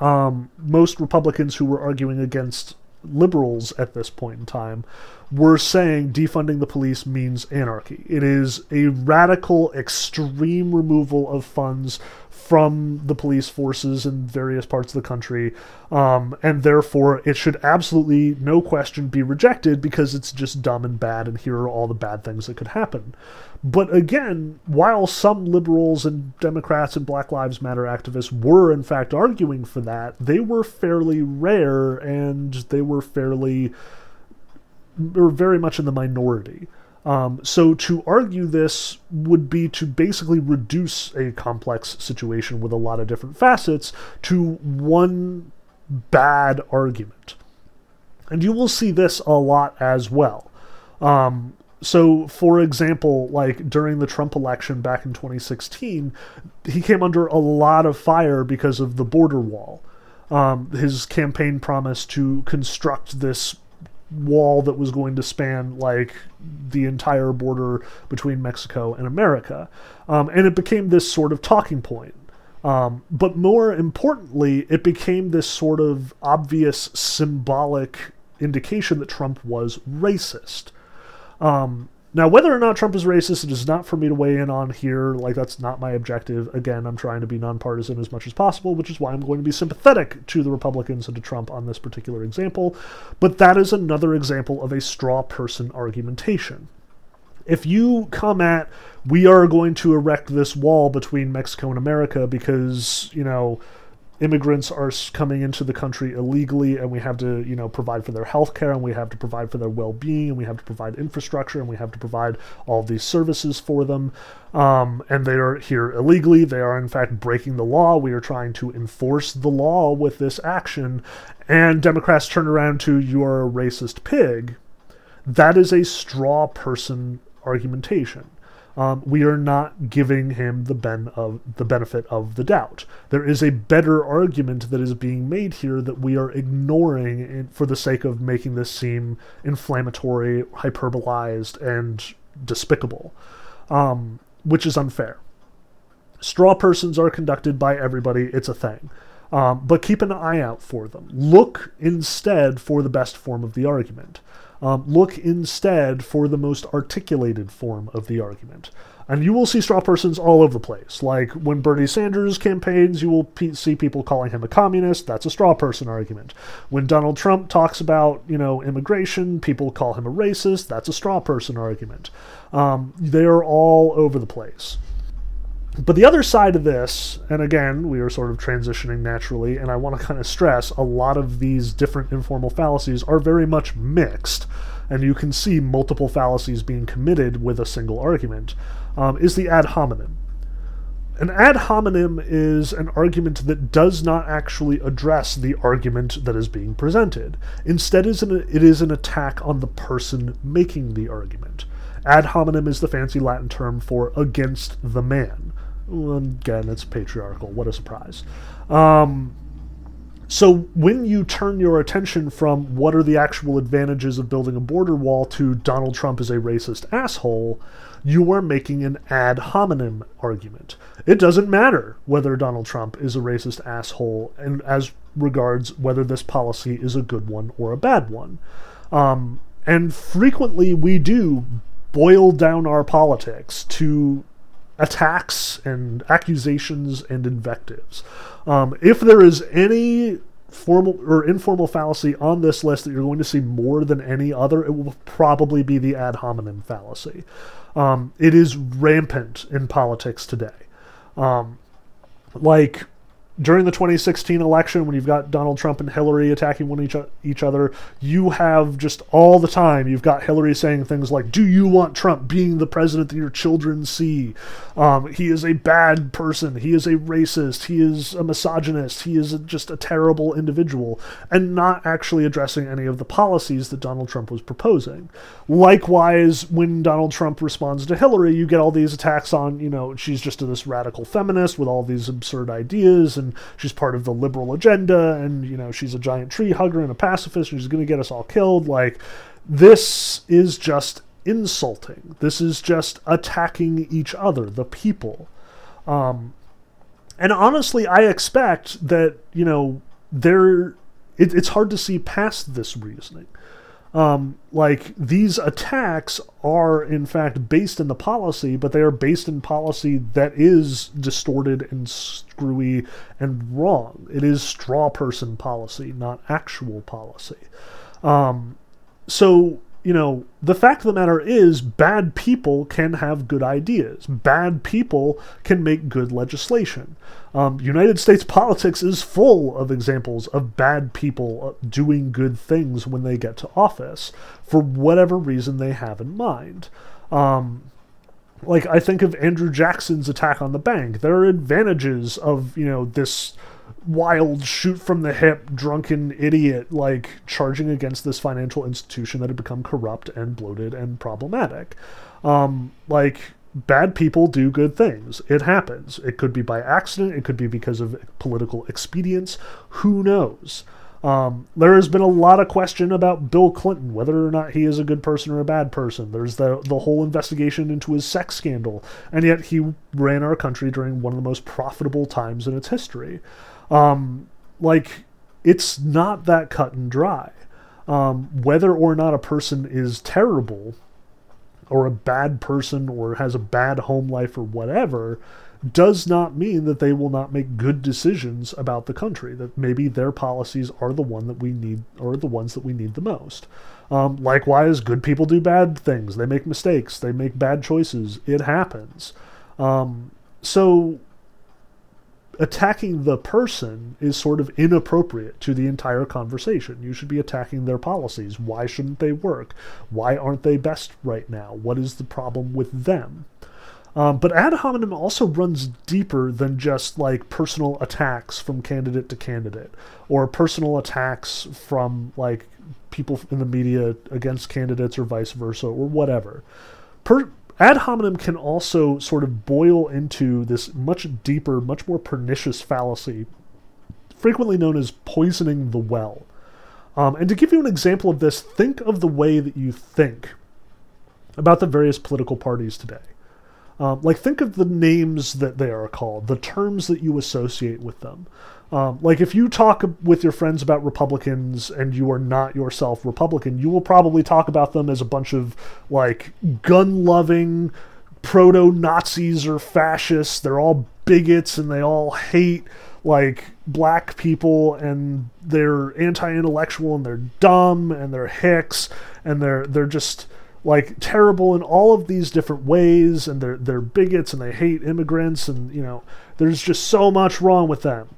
Um, most Republicans who were arguing against liberals at this point in time were saying defunding the police means anarchy. It is a radical, extreme removal of funds from the police forces in various parts of the country, um, and therefore it should absolutely, no question, be rejected because it's just dumb and bad, and here are all the bad things that could happen. But again, while some liberals and Democrats and Black Lives Matter activists were in fact arguing for that, they were fairly rare and they were fairly, were very much in the minority. Um, so to argue this would be to basically reduce a complex situation with a lot of different facets to one bad argument. And you will see this a lot as well. Um, so, for example, like during the Trump election back in 2016, he came under a lot of fire because of the border wall. Um, his campaign promised to construct this wall that was going to span like the entire border between Mexico and America. Um, and it became this sort of talking point. Um, but more importantly, it became this sort of obvious symbolic indication that Trump was racist. Um, now, whether or not Trump is racist, it is not for me to weigh in on here. Like, that's not my objective. Again, I'm trying to be nonpartisan as much as possible, which is why I'm going to be sympathetic to the Republicans and to Trump on this particular example. But that is another example of a straw person argumentation. If you come at, we are going to erect this wall between Mexico and America because, you know, immigrants are coming into the country illegally and we have to you know provide for their health care and we have to provide for their well-being and we have to provide infrastructure and we have to provide all these services for them. Um, and they are here illegally. They are in fact breaking the law. We are trying to enforce the law with this action. And democrats turn around to you are a racist pig. That is a straw person argumentation um, we are not giving him the ben of the benefit of the doubt. There is a better argument that is being made here that we are ignoring in, for the sake of making this seem inflammatory, hyperbolized, and despicable, um, which is unfair. Straw persons are conducted by everybody, it's a thing. Um, but keep an eye out for them. Look instead for the best form of the argument. Um, look instead for the most articulated form of the argument. And you will see straw persons all over the place. Like when Bernie Sanders campaigns, you will see people calling him a communist. That's a straw person argument. When Donald Trump talks about, you know, immigration, people call him a racist. That's a straw person argument. Um, they are all over the place. But the other side of this, and again, we are sort of transitioning naturally, and I want to kind of stress a lot of these different informal fallacies are very much mixed, and you can see multiple fallacies being committed with a single argument, um, is the ad hominem. An ad hominem is an argument that does not actually address the argument that is being presented. Instead, it is an attack on the person making the argument. Ad hominem is the fancy Latin term for against the man. Again, it's patriarchal. What a surprise. Um, so when you turn your attention from what are the actual advantages of building a border wall to Donald Trump is a racist asshole, you are making an ad hominem argument. It doesn't matter whether Donald Trump is a racist asshole and as regards whether this policy is a good one or a bad one. Um, and frequently we do boil down our politics to attacks and accusations and invectives. Um, if there is any formal or informal fallacy on this list that you're going to see more than any other, it will probably be the ad hominem fallacy. Um, it is rampant in politics today. Um, like during the 2016 election, when you've got Donald Trump and Hillary attacking one each, each other, you have just all the time, you've got Hillary saying things like, Do you want Trump being the president that your children see? Um, he is a bad person. He is a racist. He is a misogynist. He is just a terrible individual. And not actually addressing any of the policies that Donald Trump was proposing. Likewise, when Donald Trump responds to Hillary, you get all these attacks on, you know, she's just this radical feminist with all these absurd ideas and she's part of the liberal agenda and you know she's a giant tree hugger and a pacifist and she's going to get us all killed. Like this is just insulting. This is just attacking each other the people. Um, and honestly i expect that you know there it, it's hard to see past this reasoning um, like these attacks are in fact based in the policy, but they are based in policy that is distorted and screwy and wrong. It is straw person policy, not actual policy. Um, so you know, the fact of the matter is, bad people can have good ideas. Bad people can make good legislation. Um, United States politics is full of examples of bad people uh, doing good things when they get to office for whatever reason they have in mind. Um, like, I think of Andrew Jackson's attack on the bank. There are advantages of, you know, this wild shoot from the hip drunken idiot like charging against this financial institution that had become corrupt and bloated and problematic. Um, like bad people do good things. It happens. It could be by accident. It could be because of political expedience. Who knows? Um, there has been a lot of question about Bill Clinton, whether or not he is a good person or a bad person. There's the the whole investigation into his sex scandal, and yet he ran our country during one of the most profitable times in its history. Um, like, it's not that cut and dry. Um, whether or not a person is terrible or a bad person or has a bad home life or whatever does not mean that they will not make good decisions about the country that maybe their policies are the one that we need or the ones that we need the most. Um, likewise good people do bad things. They make mistakes. They make bad choices. It happens. Um, so attacking the person is sort of inappropriate to the entire conversation. You should be attacking their policies. Why shouldn't they work? Why aren't they best right now? What is the problem with them? Um, but ad hominem also runs deeper than just like personal attacks from candidate to candidate or personal attacks from like people in the media against candidates or vice versa or whatever. Per- ad hominem can also sort of boil into this much deeper, much more pernicious fallacy, frequently known as poisoning the well. Um, and to give you an example of this, think of the way that you think about the various political parties today. Um, like, think of the names that they are called, the terms that you associate with them. Um, like, if you talk with your friends about Republicans and you are not yourself Republican, you will probably talk about them as a bunch of, like, gun loving proto Nazis or fascists. They're all bigots and they all hate, like, black people and they're anti-intellectual and they're dumb and they're hicks and they're they're just like terrible in all of these different ways and they're they're bigots and they hate immigrants and you know there's just so much wrong with them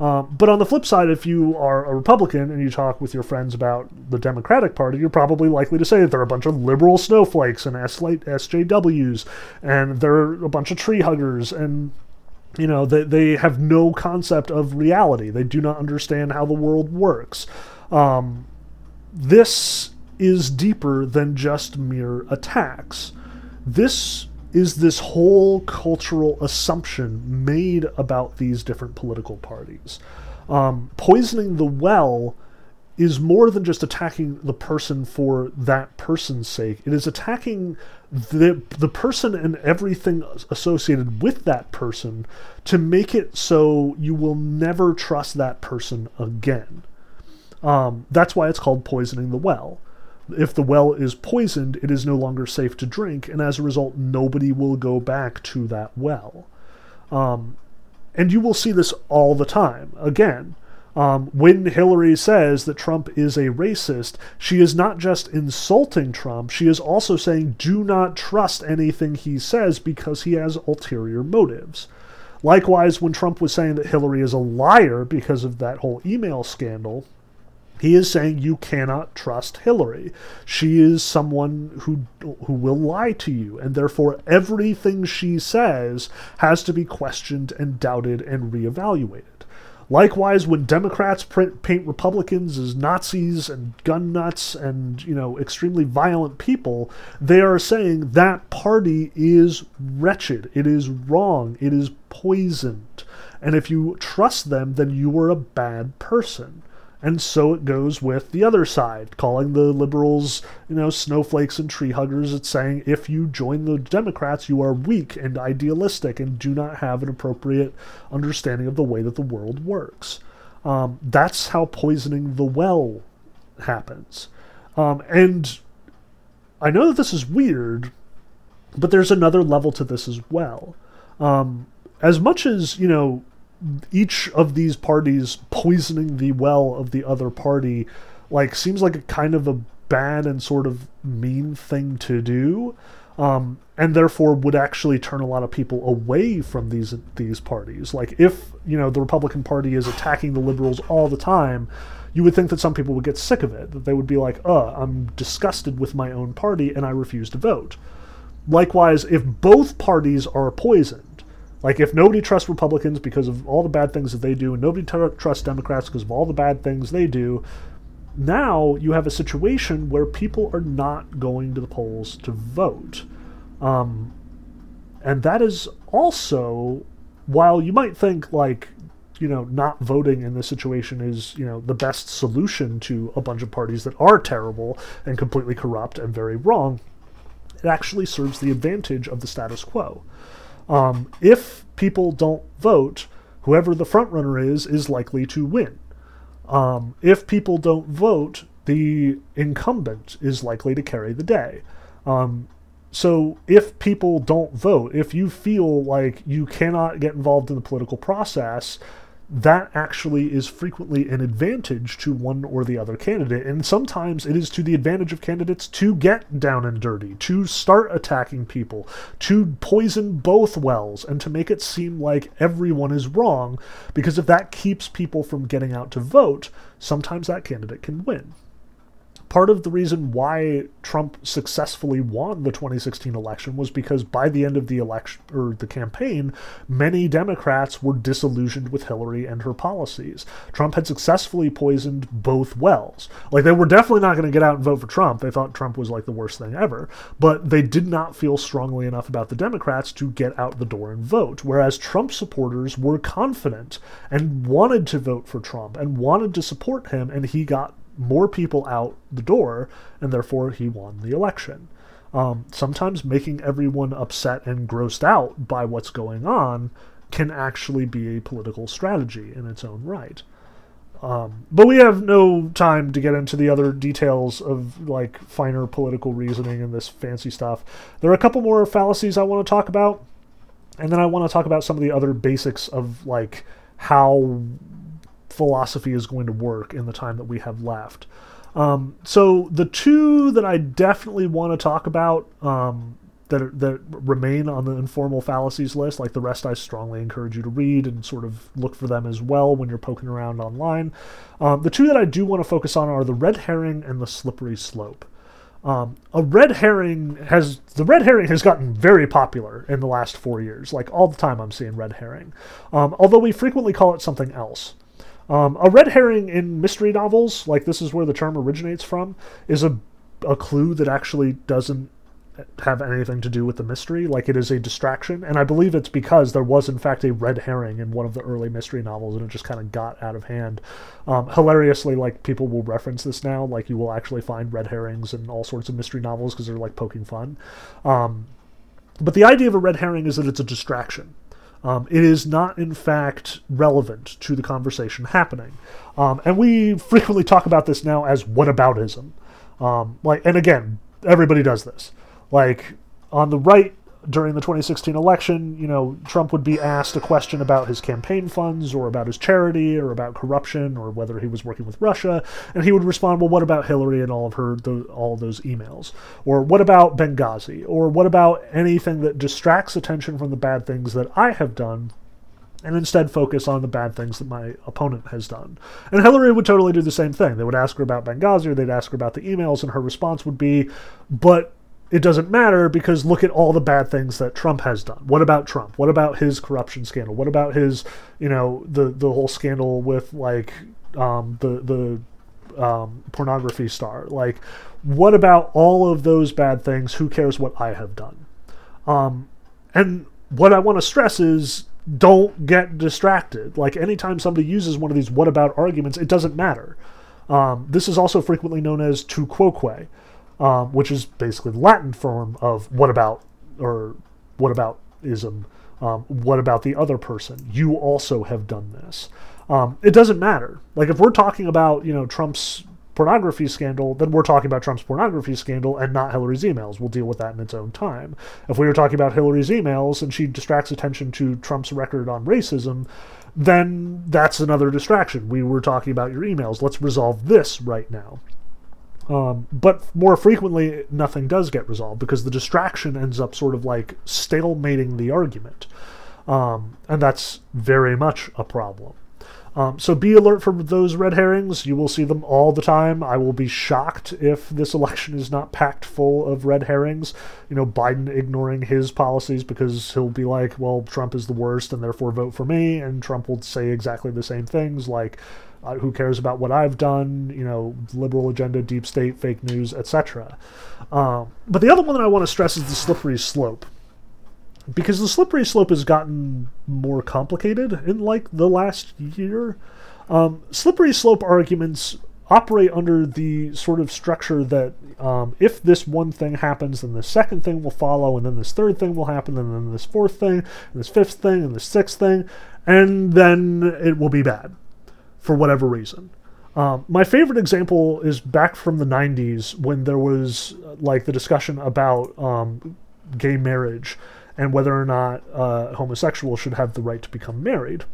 um, but on the flip side, if you are a Republican and you talk with your friends about the Democratic Party, you're probably likely to say that they're a bunch of liberal snowflakes and SJWs, and they're a bunch of tree huggers, and you know they, they have no concept of reality. They do not understand how the world works. Um, this is deeper than just mere attacks. This is this whole cultural assumption made about these different political parties. Um, poisoning the well is more than just attacking the person for that person's sake. It is attacking the the person and everything associated with that person to make it so you will never trust that person again. Um, that's why it's called poisoning the well if the well is poisoned, it is no longer safe to drink, and as a result, nobody will go back to that well. Um, and you will see this all the time. Again, um, when Hillary says that Trump is a racist, she is not just insulting Trump, she is also saying, do not trust anything he says because he has ulterior motives. Likewise, when Trump was saying that Hillary is a liar because of that whole email scandal, he is saying you cannot trust Hillary. She is someone who who will lie to you, and therefore everything she says has to be questioned and doubted and reevaluated. Likewise, when Democrats print, paint Republicans as Nazis and gun nuts and you know extremely violent people, they are saying that party is wretched. It is wrong. It is poisoned. And if you trust them, then you are a bad person. And so it goes with the other side, calling the liberals, you know, snowflakes and tree huggers. It's saying if you join the Democrats, you are weak and idealistic and do not have an appropriate understanding of the way that the world works. Um, that's how poisoning the well happens. Um, and I know that this is weird, but there's another level to this as well. Um, as much as, you know, each of these parties poisoning the well of the other party like seems like a kind of a bad and sort of mean thing to do um, and therefore would actually turn a lot of people away from these these parties. Like if you know the republican party is attacking the liberals all the time you would think that some people would get sick of it that they would be like uh i'm disgusted with my own party and i refuse to vote. Likewise if both parties are poisoned like, if nobody trusts Republicans because of all the bad things that they do, and nobody t- trusts Democrats because of all the bad things they do, now you have a situation where people are not going to the polls to vote. Um, and that is also, while you might think, like, you know, not voting in this situation is, you know, the best solution to a bunch of parties that are terrible and completely corrupt and very wrong, it actually serves the advantage of the status quo. Um, if people don't vote, whoever the frontrunner is is likely to win. Um, if people don't vote, the incumbent is likely to carry the day. Um, so if people don't vote, if you feel like you cannot get involved in the political process, that actually is frequently an advantage to one or the other candidate. And sometimes it is to the advantage of candidates to get down and dirty, to start attacking people, to poison both wells, and to make it seem like everyone is wrong. Because if that keeps people from getting out to vote, sometimes that candidate can win part of the reason why Trump successfully won the 2016 election was because by the end of the election or the campaign, many Democrats were disillusioned with Hillary and her policies. Trump had successfully poisoned both wells. Like they were definitely not going to get out and vote for Trump. They thought Trump was like the worst thing ever, but they did not feel strongly enough about the Democrats to get out the door and vote. Whereas Trump supporters were confident and wanted to vote for Trump and wanted to support him and he got more people out the door, and therefore he won the election. Um, sometimes making everyone upset and grossed out by what's going on can actually be a political strategy in its own right. Um, but we have no time to get into the other details of like finer political reasoning and this fancy stuff. There are a couple more fallacies I want to talk about, and then I want to talk about some of the other basics of like how philosophy is going to work in the time that we have left. Um, so the two that I definitely want to talk about um, that are, that remain on the informal fallacies list. Like the rest, I strongly encourage you to read and sort of look for them as well when you're poking around online. Um, the two that I do want to focus on are the red herring and the slippery slope. Um, a red herring has the red herring has gotten very popular in the last four years. Like all the time, I'm seeing red herring. Um, although we frequently call it something else. Um, a red herring in mystery novels, like this is where the term originates from, is a a clue that actually doesn't have anything to do with the mystery. Like it is a distraction, and I believe it's because there was in fact a red herring in one of the early mystery novels, and it just kind of got out of hand. Um, hilariously, like people will reference this now. Like you will actually find red herrings in all sorts of mystery novels because they're like poking fun. Um, but the idea of a red herring is that it's a distraction. Um, it is not, in fact, relevant to the conversation happening. Um, and we frequently talk about this now as whataboutism. Um, like, and again, everybody does this. Like on the right during the 2016 election, you know, Trump would be asked a question about his campaign funds or about his charity or about corruption or whether he was working with Russia, and he would respond, "Well, what about Hillary and all of her the, all those emails? Or what about Benghazi? Or what about anything that distracts attention from the bad things that I have done?" and instead focus on the bad things that my opponent has done. And Hillary would totally do the same thing. They would ask her about Benghazi or they'd ask her about the emails, and her response would be, But it doesn't matter because look at all the bad things that Trump has done. What about Trump? What about his corruption scandal? What about his, you know, the the whole scandal with like um, the the um, pornography star? Like, what about all of those bad things? Who cares what I have done? Um, and what I want to stress is don't get distracted. Like anytime somebody uses one of these "what about" arguments, it doesn't matter. Um, this is also frequently known as tu quoque um, which is basically the Latin form of what about or what about ism. Um, what about the other person? You also have done this. Um, it doesn't matter. Like if we're talking about you know Trump's pornography scandal, then we're talking about Trump's pornography scandal and not Hillary's emails. We'll deal with that in its own time. If we were talking about Hillary's emails and she distracts attention to Trump's record on racism, then that's another distraction. We were talking about your emails. Let's resolve this right now. Um, but more frequently, nothing does get resolved because the distraction ends up sort of like stalemating the argument. Um, and that's very much a problem. Um, so be alert for those red herrings. You will see them all the time. I will be shocked if this election is not packed full of red herrings. You know, Biden ignoring his policies because he'll be like, well, Trump is the worst and therefore vote for me. And Trump will say exactly the same things like, uh, who cares about what I've done? You know, liberal agenda, deep state, fake news, etc. Um, but the other one that I want to stress is the slippery slope, because the slippery slope has gotten more complicated in like the last year. Um, slippery slope arguments operate under the sort of structure that um, if this one thing happens, then the second thing will follow, and then this third thing will happen, and then this fourth thing, and this fifth thing, and this sixth thing, and then it will be bad for whatever reason. Um, my favorite example is back from the 90s when there was like the discussion about um, gay marriage and whether or not uh, homosexuals should have the right to become married.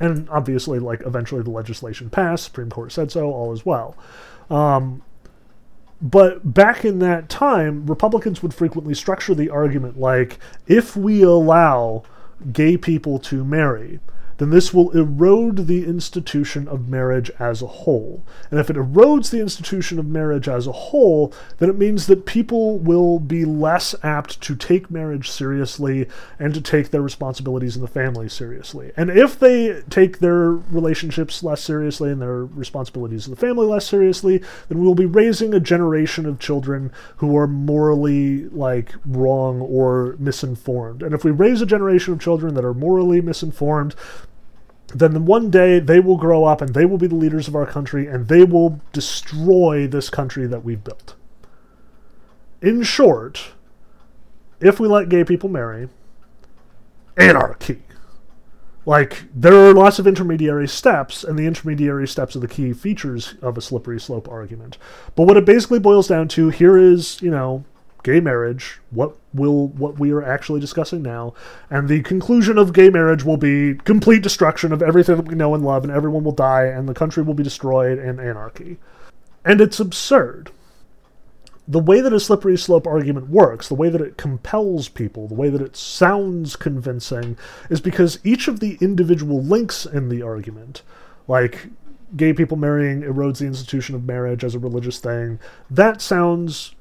And obviously, like eventually the legislation passed, Supreme Court said so, all is well. Um, but back in that time, Republicans would frequently structure the argument like if we allow gay people to marry, then this will erode the institution of marriage as a whole. And if it erodes the institution of marriage as a whole, then it means that people will be less apt to take marriage seriously and to take their responsibilities in the family seriously. And if they take their relationships less seriously and their responsibilities in the family less seriously, then we will be raising a generation of children who are morally like wrong or misinformed. And if we raise a generation of children that are morally misinformed, then one day they will grow up and they will be the leaders of our country and they will destroy this country that we've built. in short, if we let gay people marry, anarchy. Like, there are lots of intermediary steps, and the intermediary steps are the key features of a slippery slope argument. But what it basically boils down to here is, you know, gay marriage, what will what we are actually discussing now, and the conclusion of gay marriage will be complete destruction of everything that we know and love, and everyone will die, and the country will be destroyed, and anarchy. And it's absurd the way that a slippery slope argument works, the way that it compels people, the way that it sounds convincing, is because each of the individual links in the argument, like gay people marrying erodes the institution of marriage as a religious thing, that sounds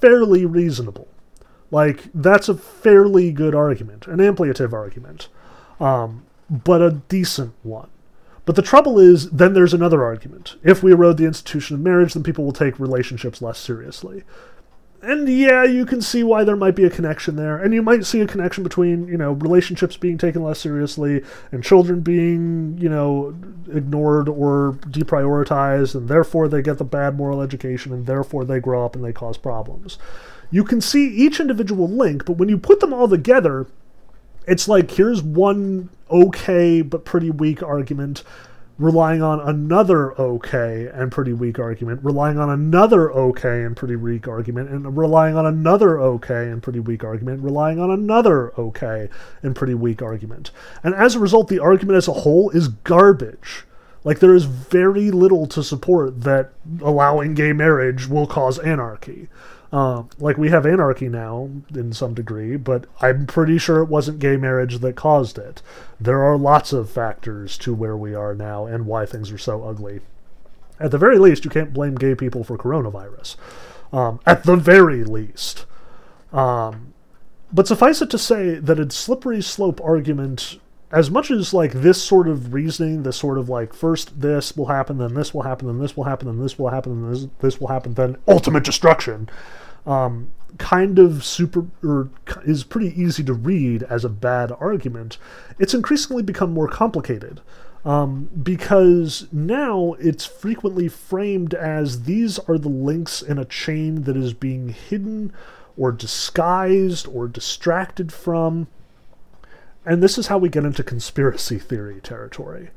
fairly reasonable. Like, that's a fairly good argument, an ampliative argument, um, but a decent one. But the trouble is, then there's another argument. If we erode the institution of marriage, then people will take relationships less seriously. And yeah, you can see why there might be a connection there. And you might see a connection between, you know, relationships being taken less seriously and children being, you know, ignored or deprioritized, and therefore they get the bad moral education, and therefore they grow up and they cause problems. You can see each individual link, but when you put them all together, it's like here's one okay but pretty weak argument relying on another okay and pretty weak argument, relying on another okay and pretty weak argument, and relying on another okay and pretty weak argument, relying on another okay and pretty weak argument. And as a result, the argument as a whole is garbage. Like, there is very little to support that allowing gay marriage will cause anarchy. Uh, like we have anarchy now in some degree, but I'm pretty sure it wasn't gay marriage that caused it. There are lots of factors to where we are now and why things are so ugly. At the very least, you can't blame gay people for coronavirus. Um, at the very least. Um, but suffice it to say that a slippery slope argument as much as like this sort of reasoning, this sort of like first this will happen, then this will happen, then this will happen, then this will happen, then this, this will happen, then ultimate destruction, um, kind of super or is pretty easy to read as a bad argument. It's increasingly become more complicated. Um, because now it's frequently framed as these are the links in a chain that is being hidden or disguised or distracted from and this is how we get into conspiracy theory territory.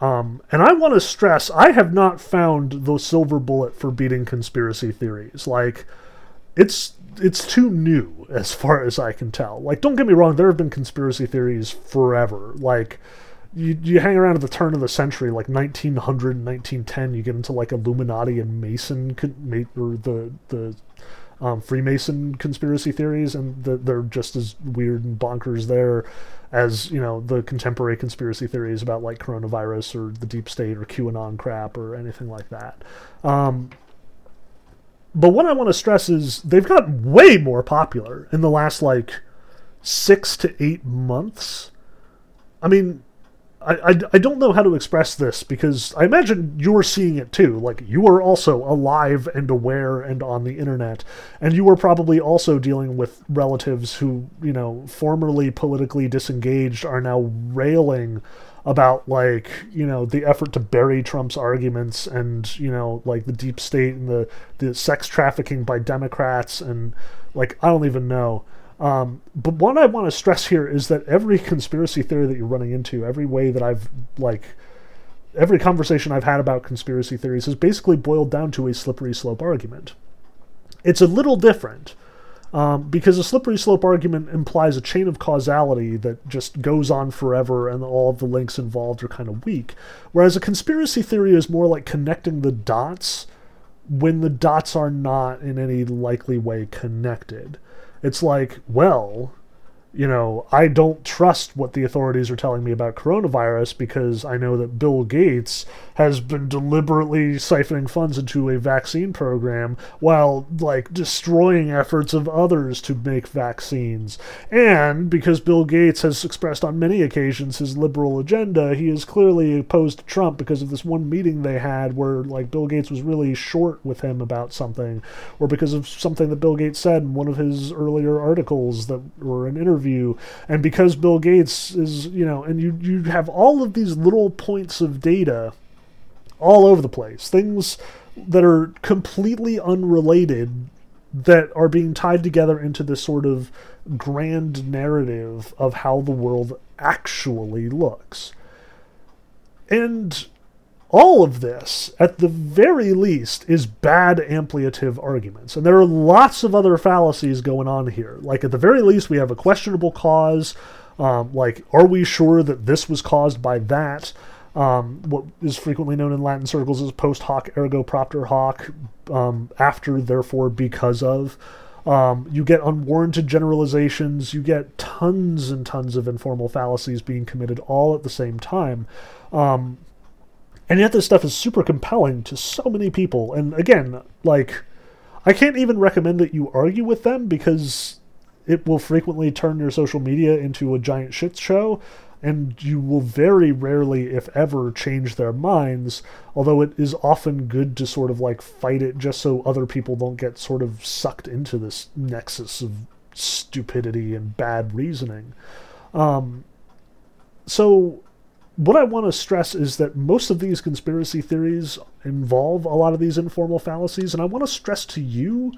Um, and I want to stress, I have not found the silver bullet for beating conspiracy theories. Like, it's it's too new as far as I can tell. Like, don't get me wrong, there have been conspiracy theories forever. Like, you, you hang around at the turn of the century, like 1900 1910, you get into like Illuminati and Mason, or the the um, Freemason conspiracy theories, and the, they're just as weird and bonkers there as you know the contemporary conspiracy theories about like coronavirus or the deep state or QAnon crap or anything like that. Um, but what I want to stress is they've got way more popular in the last like six to eight months. I mean, I, I, I don't know how to express this because I imagine you're seeing it too. Like, you are also alive and aware and on the internet. And you are probably also dealing with relatives who, you know, formerly politically disengaged are now railing about, like, you know, the effort to bury Trump's arguments and, you know, like the deep state and the, the sex trafficking by Democrats and, like, I don't even know. Um, but what I want to stress here is that every conspiracy theory that you're running into, every way that I've like, every conversation I've had about conspiracy theories has basically boiled down to a slippery slope argument. It's a little different. Um, because a slippery slope argument implies a chain of causality that just goes on forever and all of the links involved are kind of weak. Whereas a conspiracy theory is more like connecting the dots when the dots are not in any likely way connected. It's like, well, you know, I don't trust what the authorities are telling me about coronavirus because I know that Bill Gates has been deliberately siphoning funds into a vaccine program while, like, destroying efforts of others to make vaccines. And because Bill Gates has expressed on many occasions his liberal agenda, he is clearly opposed to Trump because of this one meeting they had where, like, Bill Gates was really short with him about something, or because of something that Bill Gates said in one of his earlier articles that were an interview interview, and because Bill Gates is, you know, and you you have all of these little points of data all over the place, things that are completely unrelated that are being tied together into this sort of grand narrative of how the world actually looks. And all of this, at the very least, is bad ampliative arguments. And there are lots of other fallacies going on here. Like, at the very least, we have a questionable cause. Um, like, are we sure that this was caused by that? Um, what is frequently known in Latin circles as post hoc ergo propter hoc, um, after, therefore, because of. Um, you get unwarranted generalizations. You get tons and tons of informal fallacies being committed all at the same time. Um, and yet this stuff is super compelling to so many people. And again, like, I can't even recommend that you argue with them because it will frequently turn your social media into a giant shit show and you will very rarely, if ever, change their minds. Although it is often good to sort of like fight it just so other people don't get sort of sucked into this nexus of stupidity and bad reasoning. Um, so what I want to stress is that most of these conspiracy theories involve a lot of these informal fallacies, and I want to stress to you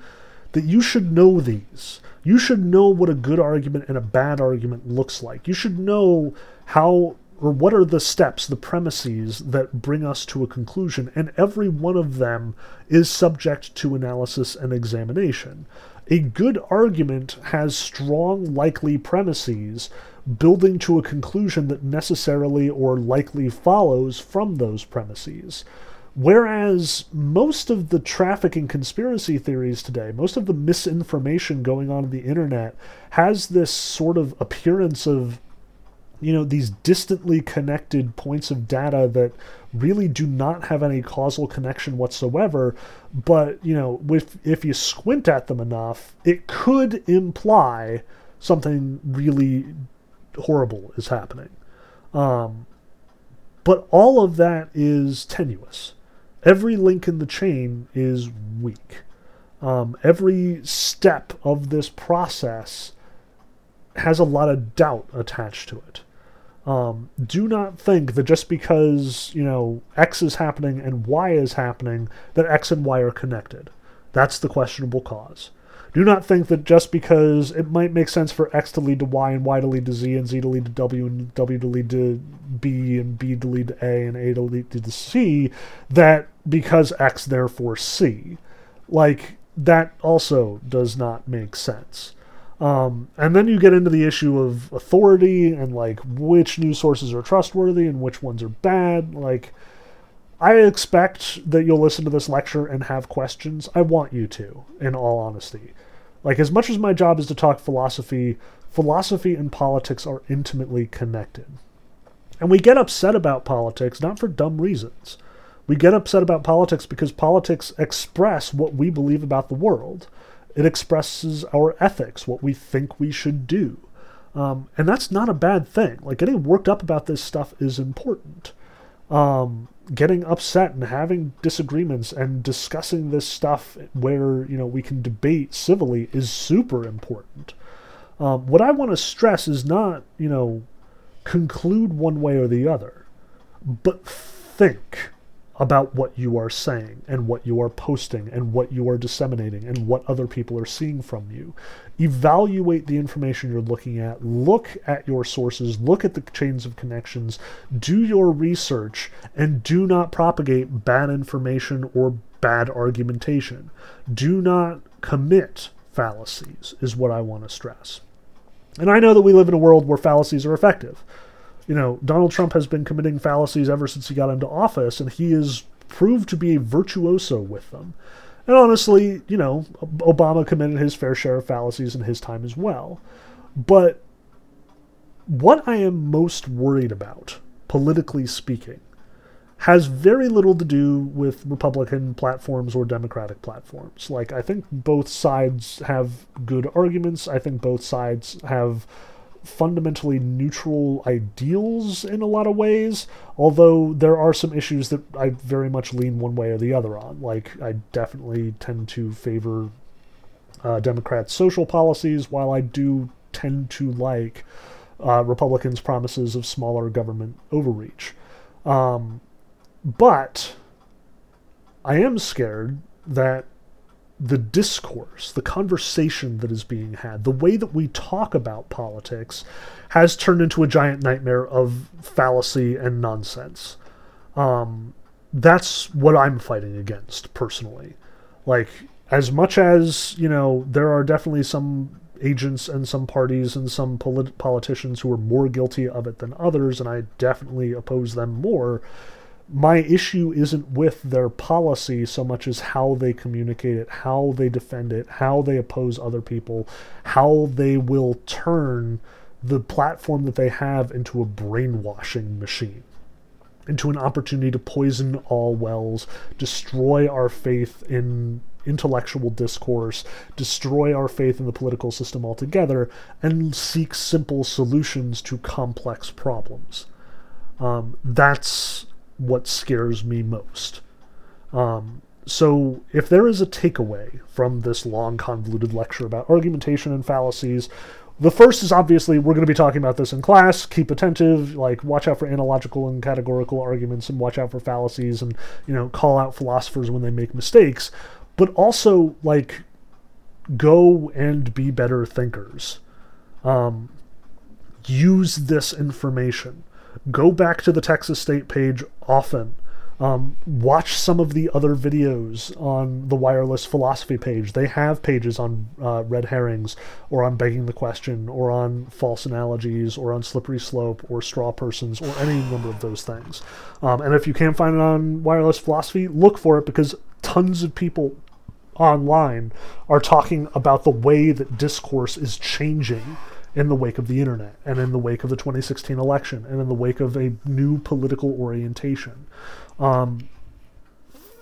that you should know these. You should know what a good argument and a bad argument looks like. You should know how or what are the steps, the premises that bring us to a conclusion, and every one of them is subject to analysis and examination. A good argument has strong, likely premises building to a conclusion that necessarily or likely follows from those premises. Whereas most of the trafficking conspiracy theories today, most of the misinformation going on in the internet, has this sort of appearance of, you know, these distantly connected points of data that really do not have any causal connection whatsoever. But, you know, with, if you squint at them enough, it could imply something really horrible is happening. Um, but all of that is tenuous. Every link in the chain is weak. Um, every step of this process has a lot of doubt attached to it. Um, do not think that just because you know X is happening and Y is happening that X and Y are connected. That's the questionable cause. Do not think that just because it might make sense for X to lead to Y and Y to lead to Z and Z to lead to W and W to lead to B and B to lead to A and A to lead to C, that because X therefore C. Like, that also does not make sense. Um, and then you get into the issue of authority and like which news sources are trustworthy and which ones are bad. Like, I expect that you'll listen to this lecture and have questions. I want you to, in all honesty. Like, as much as my job is to talk philosophy, philosophy and politics are intimately connected. And we get upset about politics not for dumb reasons. We get upset about politics because politics express what we believe about the world. It expresses our ethics, what we think we should do. Um, and that's not a bad thing. Like, getting worked up about this stuff is important. Um, getting upset and having disagreements and discussing this stuff where you know we can debate civilly is super important. Um, what I want to stress is not you know conclude one way or the other, but think about what you are saying and what you are posting and what you are disseminating and what other people are seeing from you. Evaluate the information you're looking at, look at your sources, look at the chains of connections, do your research, and do not propagate bad information or bad argumentation. Do not commit fallacies, is what I want to stress. And I know that we live in a world where fallacies are effective you know, Donald Trump has been committing fallacies ever since he got into office, and he is proved to be a virtuoso with them. And honestly, you know, Obama committed his fair share of fallacies in his time as well. But what I am most worried about, politically speaking, has very little to do with Republican platforms or Democratic platforms. Like, I think both sides have good arguments. I think both sides have fundamentally neutral ideals in a lot of ways, although there are some issues that I very much lean one way or the other on. Like, I definitely tend to favor uh, Democrats' social policies, while I do tend to like uh, Republicans' promises of smaller government overreach. Um, but I am scared that the discourse, the conversation that is being had, the way that we talk about politics has turned into a giant nightmare of fallacy and nonsense. Um, that's what I'm fighting against personally. Like, as much as, you know, there are definitely some agents and some parties and some polit- politicians who are more guilty of it than others, and I definitely oppose them more my issue isn't with their policy so much as how they communicate it, how they defend it, how they oppose other people, how they will turn the platform that they have into a brainwashing machine, into an opportunity to poison all wells, destroy our faith in intellectual discourse, destroy our faith in the political system altogether, and seek simple solutions to complex problems. Um, that's what scares me most. Um, so, if there is a takeaway from this long, convoluted lecture about argumentation and fallacies, the first is obviously we're going to be talking about this in class. Keep attentive, like watch out for analogical and categorical arguments, and watch out for fallacies, and you know call out philosophers when they make mistakes. But also like go and be better thinkers. Um, use this information go back to the Texas State page often. Um, watch some of the other videos on the wireless philosophy page. They have pages on uh, red herrings, or on begging the question, or on false analogies, or on slippery slope, or straw persons, or any number of those things. Um, and if you can't find it on wireless philosophy, look for it because tons of people online are talking about the way that discourse is changing in the wake of the internet and in the wake of the 2016 election and in the wake of a new political orientation. Um,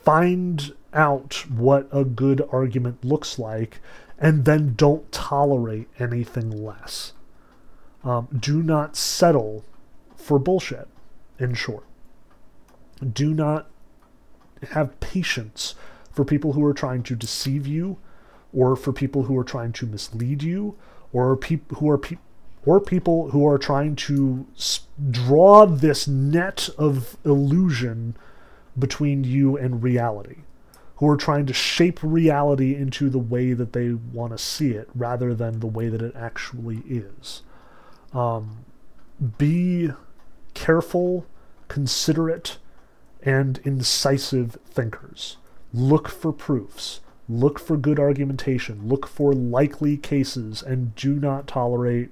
find out what a good argument looks like and then don't tolerate anything less. Um, do not settle for bullshit, in short. Do not have patience for people who are trying to deceive you or for people who are trying to mislead you or people who are or people who are trying to draw this net of illusion between you and reality, who are trying to shape reality into the way that they want to see it rather than the way that it actually is. Um, be careful, considerate, and incisive thinkers. Look for proofs. Look for good argumentation. Look for likely cases and do not tolerate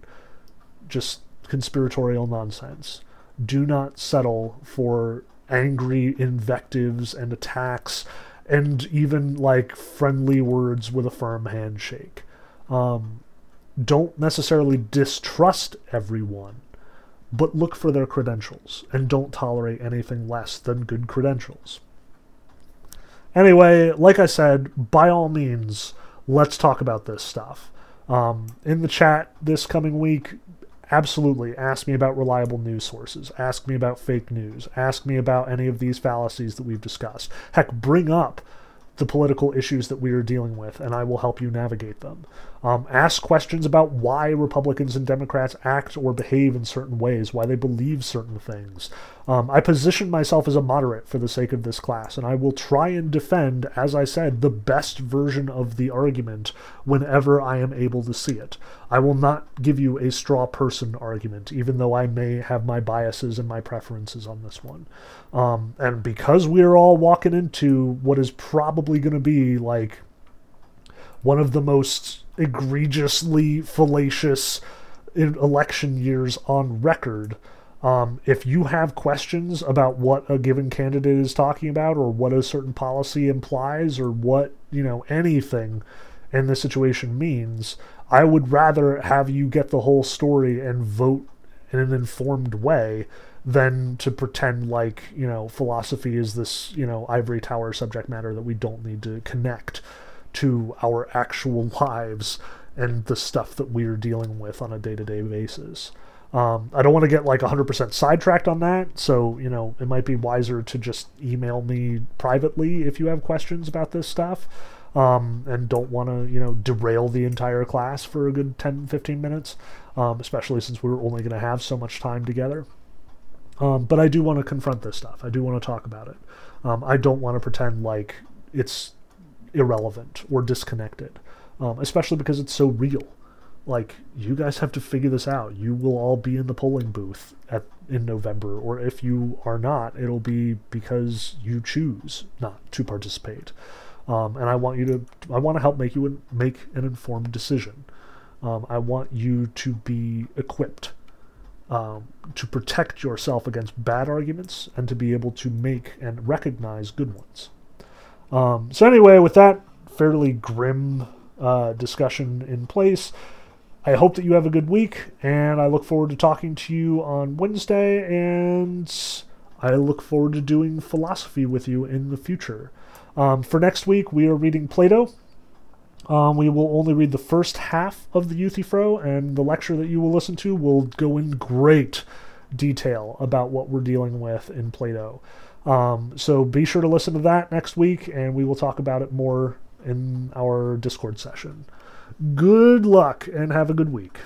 just conspiratorial nonsense. Do not settle for angry invectives and attacks and even like friendly words with a firm handshake. Um, don't necessarily distrust everyone, but look for their credentials and don't tolerate anything less than good credentials. Anyway, like I said, by all means, let's talk about this stuff. Um, in the chat this coming week, absolutely ask me about reliable news sources. Ask me about fake news. Ask me about any of these fallacies that we've discussed. Heck, bring up the political issues that we are dealing with, and I will help you navigate them. Um, ask questions about why Republicans and Democrats act or behave in certain ways, why they believe certain things. Um, I position myself as a moderate for the sake of this class, and I will try and defend, as I said, the best version of the argument whenever I am able to see it. I will not give you a straw person argument, even though I may have my biases and my preferences on this one. Um, and because we're all walking into what is probably going to be like one of the most egregiously fallacious election years on record. Um, if you have questions about what a given candidate is talking about, or what a certain policy implies, or what you know anything in this situation means, I would rather have you get the whole story and vote in an informed way than to pretend like you know philosophy is this you know ivory tower subject matter that we don't need to connect to our actual lives and the stuff that we're dealing with on a day-to-day basis. Um, I don't want to get like 100% sidetracked on that, so you know it might be wiser to just email me privately if you have questions about this stuff, um, and don't want to you know derail the entire class for a good 10, 15 minutes, um, especially since we're only going to have so much time together. Um, but I do want to confront this stuff. I do want to talk about it. Um, I don't want to pretend like it's irrelevant or disconnected, um, especially because it's so real. Like you guys have to figure this out. You will all be in the polling booth at in November, or if you are not, it'll be because you choose not to participate. Um, and I want you to, I want to help make you make an informed decision. Um, I want you to be equipped um, to protect yourself against bad arguments and to be able to make and recognize good ones. Um, so, anyway, with that fairly grim uh, discussion in place, I hope that you have a good week, and I look forward to talking to you on Wednesday, and I look forward to doing philosophy with you in the future. Um, for next week, we are reading Plato. Um, we will only read the first half of the Euthyphro, and the lecture that you will listen to will go in great detail about what we're dealing with in Plato. Um, so be sure to listen to that next week, and we will talk about it more in our Discord session. Good luck and have a good week.